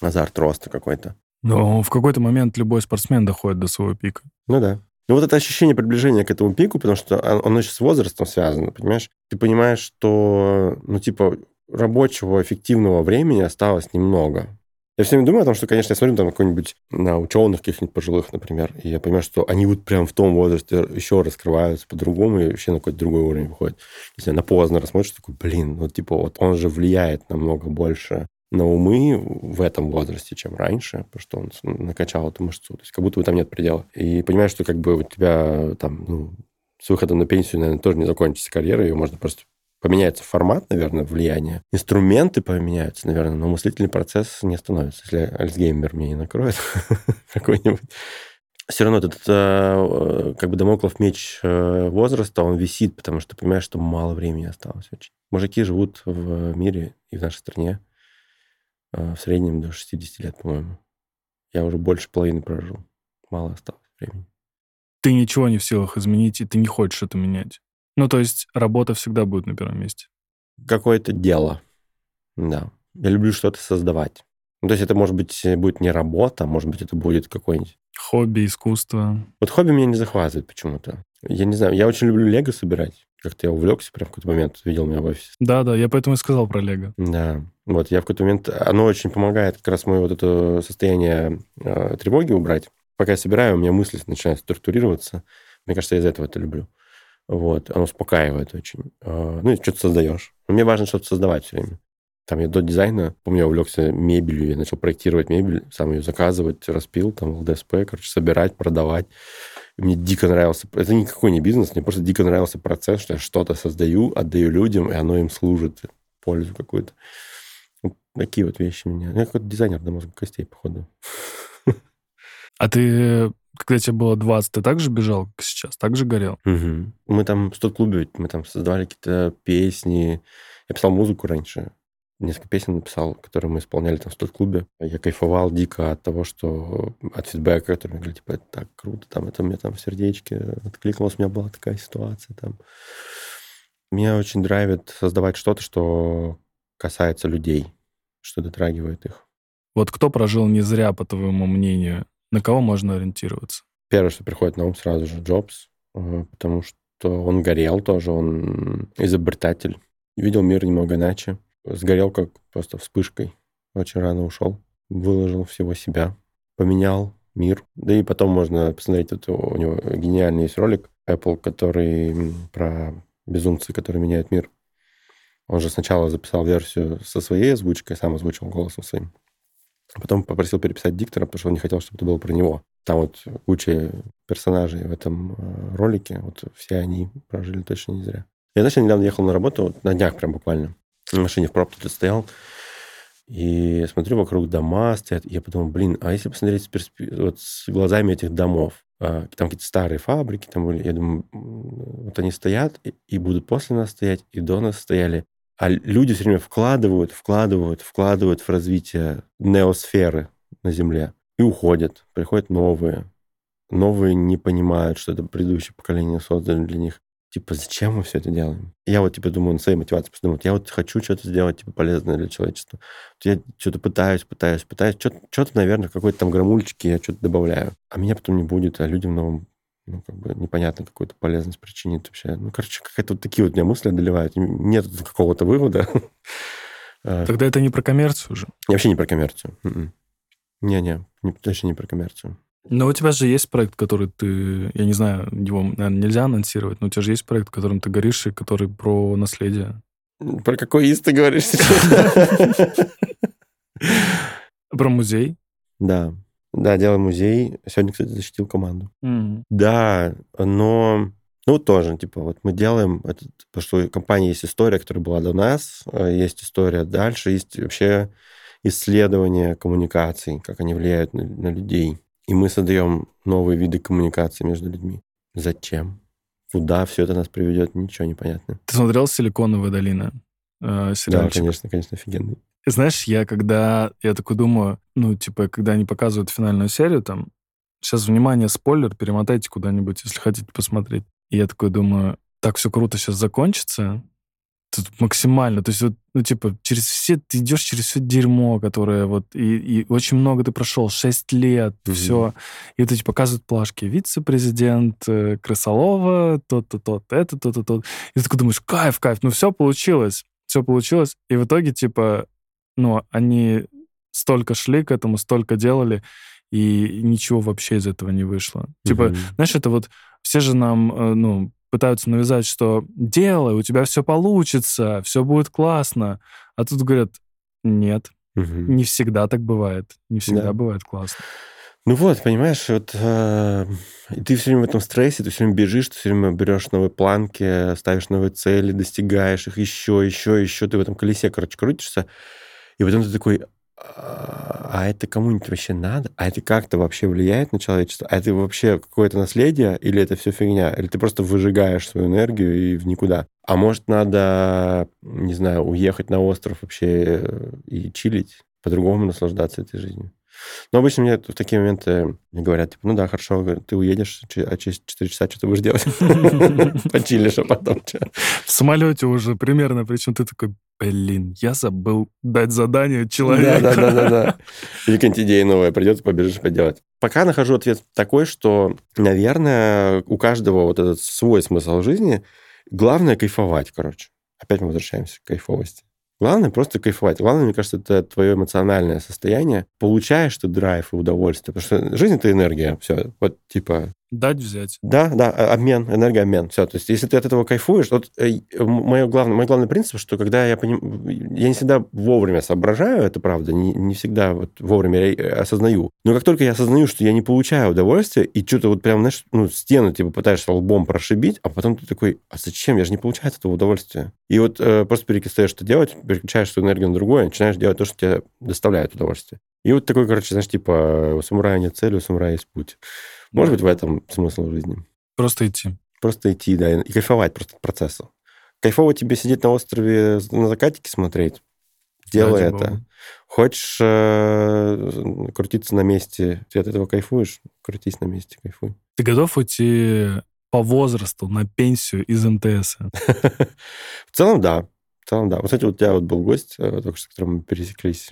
E: азарт роста какой-то.
A: Но в какой-то момент любой спортсмен доходит до своего пика.
E: Ну да. Ну, вот это ощущение приближения к этому пику, потому что он- оно еще с возрастом связано, понимаешь? Ты понимаешь, что, ну, типа, рабочего эффективного времени осталось немного. Я все время думаю о том, что, конечно, я смотрю там на какой-нибудь на ученых каких-нибудь пожилых, например, и я понимаю, что они вот прям в том возрасте еще раскрываются по-другому и вообще на какой-то другой уровень выходят. Если на Познера смотришь, такой, блин, ну, типа, вот он же влияет намного больше на умы в этом возрасте, чем раньше, потому что он накачал эту мышцу. То есть как будто бы там нет предела. И понимаешь, что как бы у тебя там, ну, с выходом на пенсию, наверное, тоже не закончится карьера, ее можно просто поменяется формат, наверное, влияния. Инструменты поменяются, наверное, но мыслительный процесс не остановится, если Альцгеймер меня не накроет <laughs> какой-нибудь. Все равно этот э, как бы домоклов меч э, возраста, он висит, потому что понимаешь, что мало времени осталось очень. Мужики живут в мире и в нашей стране э, в среднем до 60 лет, по-моему. Я уже больше половины прожил. Мало осталось времени.
A: Ты ничего не в силах изменить, и ты не хочешь это менять. Ну, то есть работа всегда будет на первом месте.
E: какое-то дело. Да. Я люблю что-то создавать. Ну, то есть это, может быть, будет не работа, может быть, это будет какой-нибудь...
A: Хобби, искусство.
E: Вот хобби меня не захватывает почему-то. Я не знаю, я очень люблю лего собирать. Как-то я увлекся прям в какой-то момент, видел меня в офисе.
A: Да-да, я поэтому и сказал про Лего.
E: Да, вот я в какой-то момент... Оно очень помогает как раз мое вот это состояние э, тревоги убрать. Пока я собираю, у меня мысли начинают структурироваться. Мне кажется, я из этого это люблю. Вот, оно успокаивает очень. Э, ну, и что-то создаешь. Но мне важно что-то создавать все время. Там я до дизайна, помню, я увлекся мебелью, я начал проектировать мебель, сам ее заказывать, распил, там, в ДСП, короче, собирать, продавать. И мне дико нравился, это никакой не бизнес, мне просто дико нравился процесс, что я что-то создаю, отдаю людям, и оно им служит, пользу какую-то. Вот такие вот вещи меня. Я какой-то дизайнер до мозга костей, походу. <laughs>
A: А ты, когда тебе было 20, ты так же бежал, как сейчас? Так же горел?
E: Мгм. Мы там в студ-клубе, ведь мы там создавали какие-то песни. Я писал музыку раньше. Несколько песен написал, которые мы исполняли там в студ-клубе. Я кайфовал дико от того, что от фидбэка, который мне говорили, типа, это так круто, там, это мне там в сердечке откликнулось, у меня была такая ситуация там. Меня очень драйвит создавать что-то, что касается людей, что дотрагивает их.
A: Вот кто прожил не зря, по твоему мнению? На кого можно ориентироваться?
E: Первое, что приходит на ум сразу же, Джобс, э, потому что он горел тоже, он изобретатель, видел мир немного иначе, сгорел как просто вспышкой, очень рано ушел, выложил всего себя, поменял мир. Да и потом можно посмотреть, это у него гениальный есть ролик Apple, который про безумцы, которые меняют мир. Он же сначала записал версию со своей озвучкой, сам озвучил голосом своим. А потом попросил переписать диктора, потому что он не хотел, чтобы это было про него. Там вот куча персонажей в этом э, ролике, вот все они прожили точно не зря. Я, знаешь, недавно ехал на работу, вот на днях прям буквально, на машине в пробке тут стоял, и смотрю, вокруг дома стоят, я подумал, блин, а если посмотреть с, перспе- вот с глазами этих домов, а, там какие-то старые фабрики там были, я думаю, вот они стоят и, и будут после нас стоять, и до нас стояли, а люди все время вкладывают, вкладывают, вкладывают в развитие неосферы на Земле и уходят. Приходят новые. Новые не понимают, что это предыдущее поколение создали для них. Типа, зачем мы все это делаем? Я вот, типа, думаю, на своей мотивации просто думаю, я вот хочу что-то сделать, типа, полезное для человечества. Я что-то пытаюсь, пытаюсь, пытаюсь. Что-то, что-то, наверное, какой-то там граммульчики я что-то добавляю. А меня потом не будет, а людям новым ну, как бы непонятно какую-то полезность причинит вообще. Ну, короче, какая-то вот такие вот меня мысли одолевают. Нет какого-то вывода. <laughs> А,
A: Тогда это не про коммерцию уже.
E: Я вообще не про коммерцию. М-м. Не-не, не- точно не про коммерцию.
A: Но у тебя же есть проект, который ты... Я не знаю, его, наверное, нельзя анонсировать, но у тебя же есть проект, которым ты горишь, и который про наследие.
E: Про какой из ты говоришь сейчас?
A: Про музей.
E: Да. Да, делаю музей. Сегодня, кстати, защитил команду. Да, но... Ну, тоже, типа, вот мы делаем, этот, потому что у компании есть история, которая была до нас, э, есть история дальше, есть вообще исследование коммуникаций, как они влияют на, на людей. И мы создаем новые виды коммуникации между людьми. Зачем? Куда все это нас приведет, ничего не понятно.
A: Ты смотрел «Силиконовая долина»? э,
E: Да, конечно, конечно, офигенный.
A: Знаешь, я когда... Я такой думаю, ну, типа, когда они показывают финальную серию, там, сейчас, внимание, спойлер, перемотайте куда-нибудь, если хотите посмотреть. И я такой думаю, так все круто сейчас закончится, тут максимально. То есть, вот, ну, типа, через все, ты идешь через все дерьмо, которое вот, и, и очень много ты прошел, 6 лет,
E: Мгм.
A: все. И вот эти показывают плашки. Вице-президент э, Крысолова, тот-то, тот, это, то-то, тот. И ты такой думаешь, кайф, кайф, ну все получилось, все получилось. И в итоге, типа, ну, они столько шли к этому, столько делали, и ничего вообще из этого не вышло. Типа, знаешь, это вот все же нам, э, ну, пытаются навязать, что делай, у тебя все получится, все будет классно. А тут говорят, нет,
E: Мгм.
A: не всегда так бывает. Не всегда
E: Да.
A: бывает классно.
E: Ну вот, понимаешь, вот э, ты все время в этом стрессе, ты все время бежишь, ты все время берешь новые планки, ставишь новые цели, достигаешь их еще, еще, еще. Ты в этом колесе, короче, крутишься. И потом ты такой, а это кому-нибудь вообще надо? А это как-то вообще влияет на человечество? А это вообще какое-то наследие? Или это все фигня? Или ты просто выжигаешь свою энергию и в никуда? А может, надо, не знаю, уехать на остров вообще э, и чилить, по-другому наслаждаться этой жизнью? Но обычно мне в такие моменты говорят, типа, ну да, хорошо, ты уедешь, а через 4 часа что ты будешь делать? <laughs> Почилишь, а потом что?
A: В самолете уже примерно, причем ты такой, блин, я забыл дать задание человеку.
E: Да, да, да, да, да. <laughs> Или какая-нибудь идея новая придет, побежишь поделать. Пока нахожу ответ такой, что, наверное, у каждого вот этот свой смысл жизни. Главное кайфовать, короче. Опять мы возвращаемся к кайфовости. Главное просто кайфовать. Главное, мне кажется, это твое эмоциональное состояние. Получаешь ты драйв и удовольствие. Потому что жизнь — это энергия. Все. Вот типа
A: Дать взять.
E: Да, да, а- обмен, энергообмен. Все. То есть, если ты от этого кайфуешь, вот мой главный, мой главный принцип, что когда я поним... я не всегда вовремя соображаю, это правда, не, не всегда вот вовремя ре- осознаю. Но как только я осознаю, что я не получаю удовольствия, и что-то вот прям, знаешь, ну, стену типа пытаешься лбом прошибить, а потом ты такой, а зачем? Я же не получаю от этого удовольствия. И вот э, просто перестаешь что делать, переключаешь свою энергию на другое, начинаешь делать то, что тебе доставляет удовольствие. И вот такой, короче, знаешь, типа, у самурая нет цели, у самурая есть путь. Может быть, в этом смысл жизни.
A: Просто идти.
E: Просто идти, да, и кайфовать просто от процесса. Кайфово тебе сидеть на острове на закатике смотреть. Делай
A: Ради
E: это.
A: бога.
E: Хочешь э, крутиться на месте, ты от этого кайфуешь, крутись на месте, кайфуй.
A: Ты готов уйти по возрасту на пенсию из МТС? <laughs>
E: В целом, да. В целом, да. Вот, кстати, вот у тебя вот был гость, э, только что, с которым мы пересеклись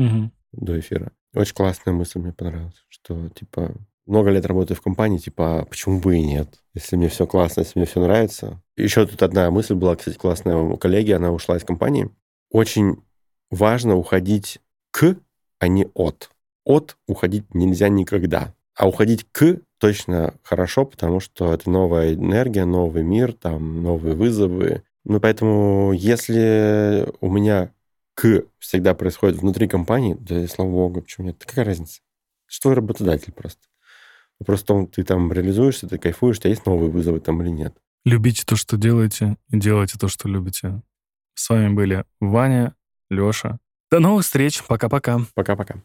E: до эфира. Очень классная мысль мне понравилась, что, типа, много лет работаю в компании, типа, а почему бы и нет? Если мне все классно, если мне все нравится. Еще тут одна мысль была, кстати, классная у коллеги, она ушла из компании. Очень важно уходить к, а не от. От уходить нельзя никогда. А уходить к точно хорошо, потому что это новая энергия, новый мир, там новые вызовы. Ну, поэтому если у меня к всегда происходит внутри компании, да, и слава богу, почему нет? Какая разница? Что работодатель просто? Просто ты там реализуешься, ты кайфуешь, у тебя есть новые вызовы там или нет.
A: Любите то, что делаете, и делайте то, что любите. С вами были Ваня, Леша. До новых встреч. Пока-пока.
E: Пока-пока.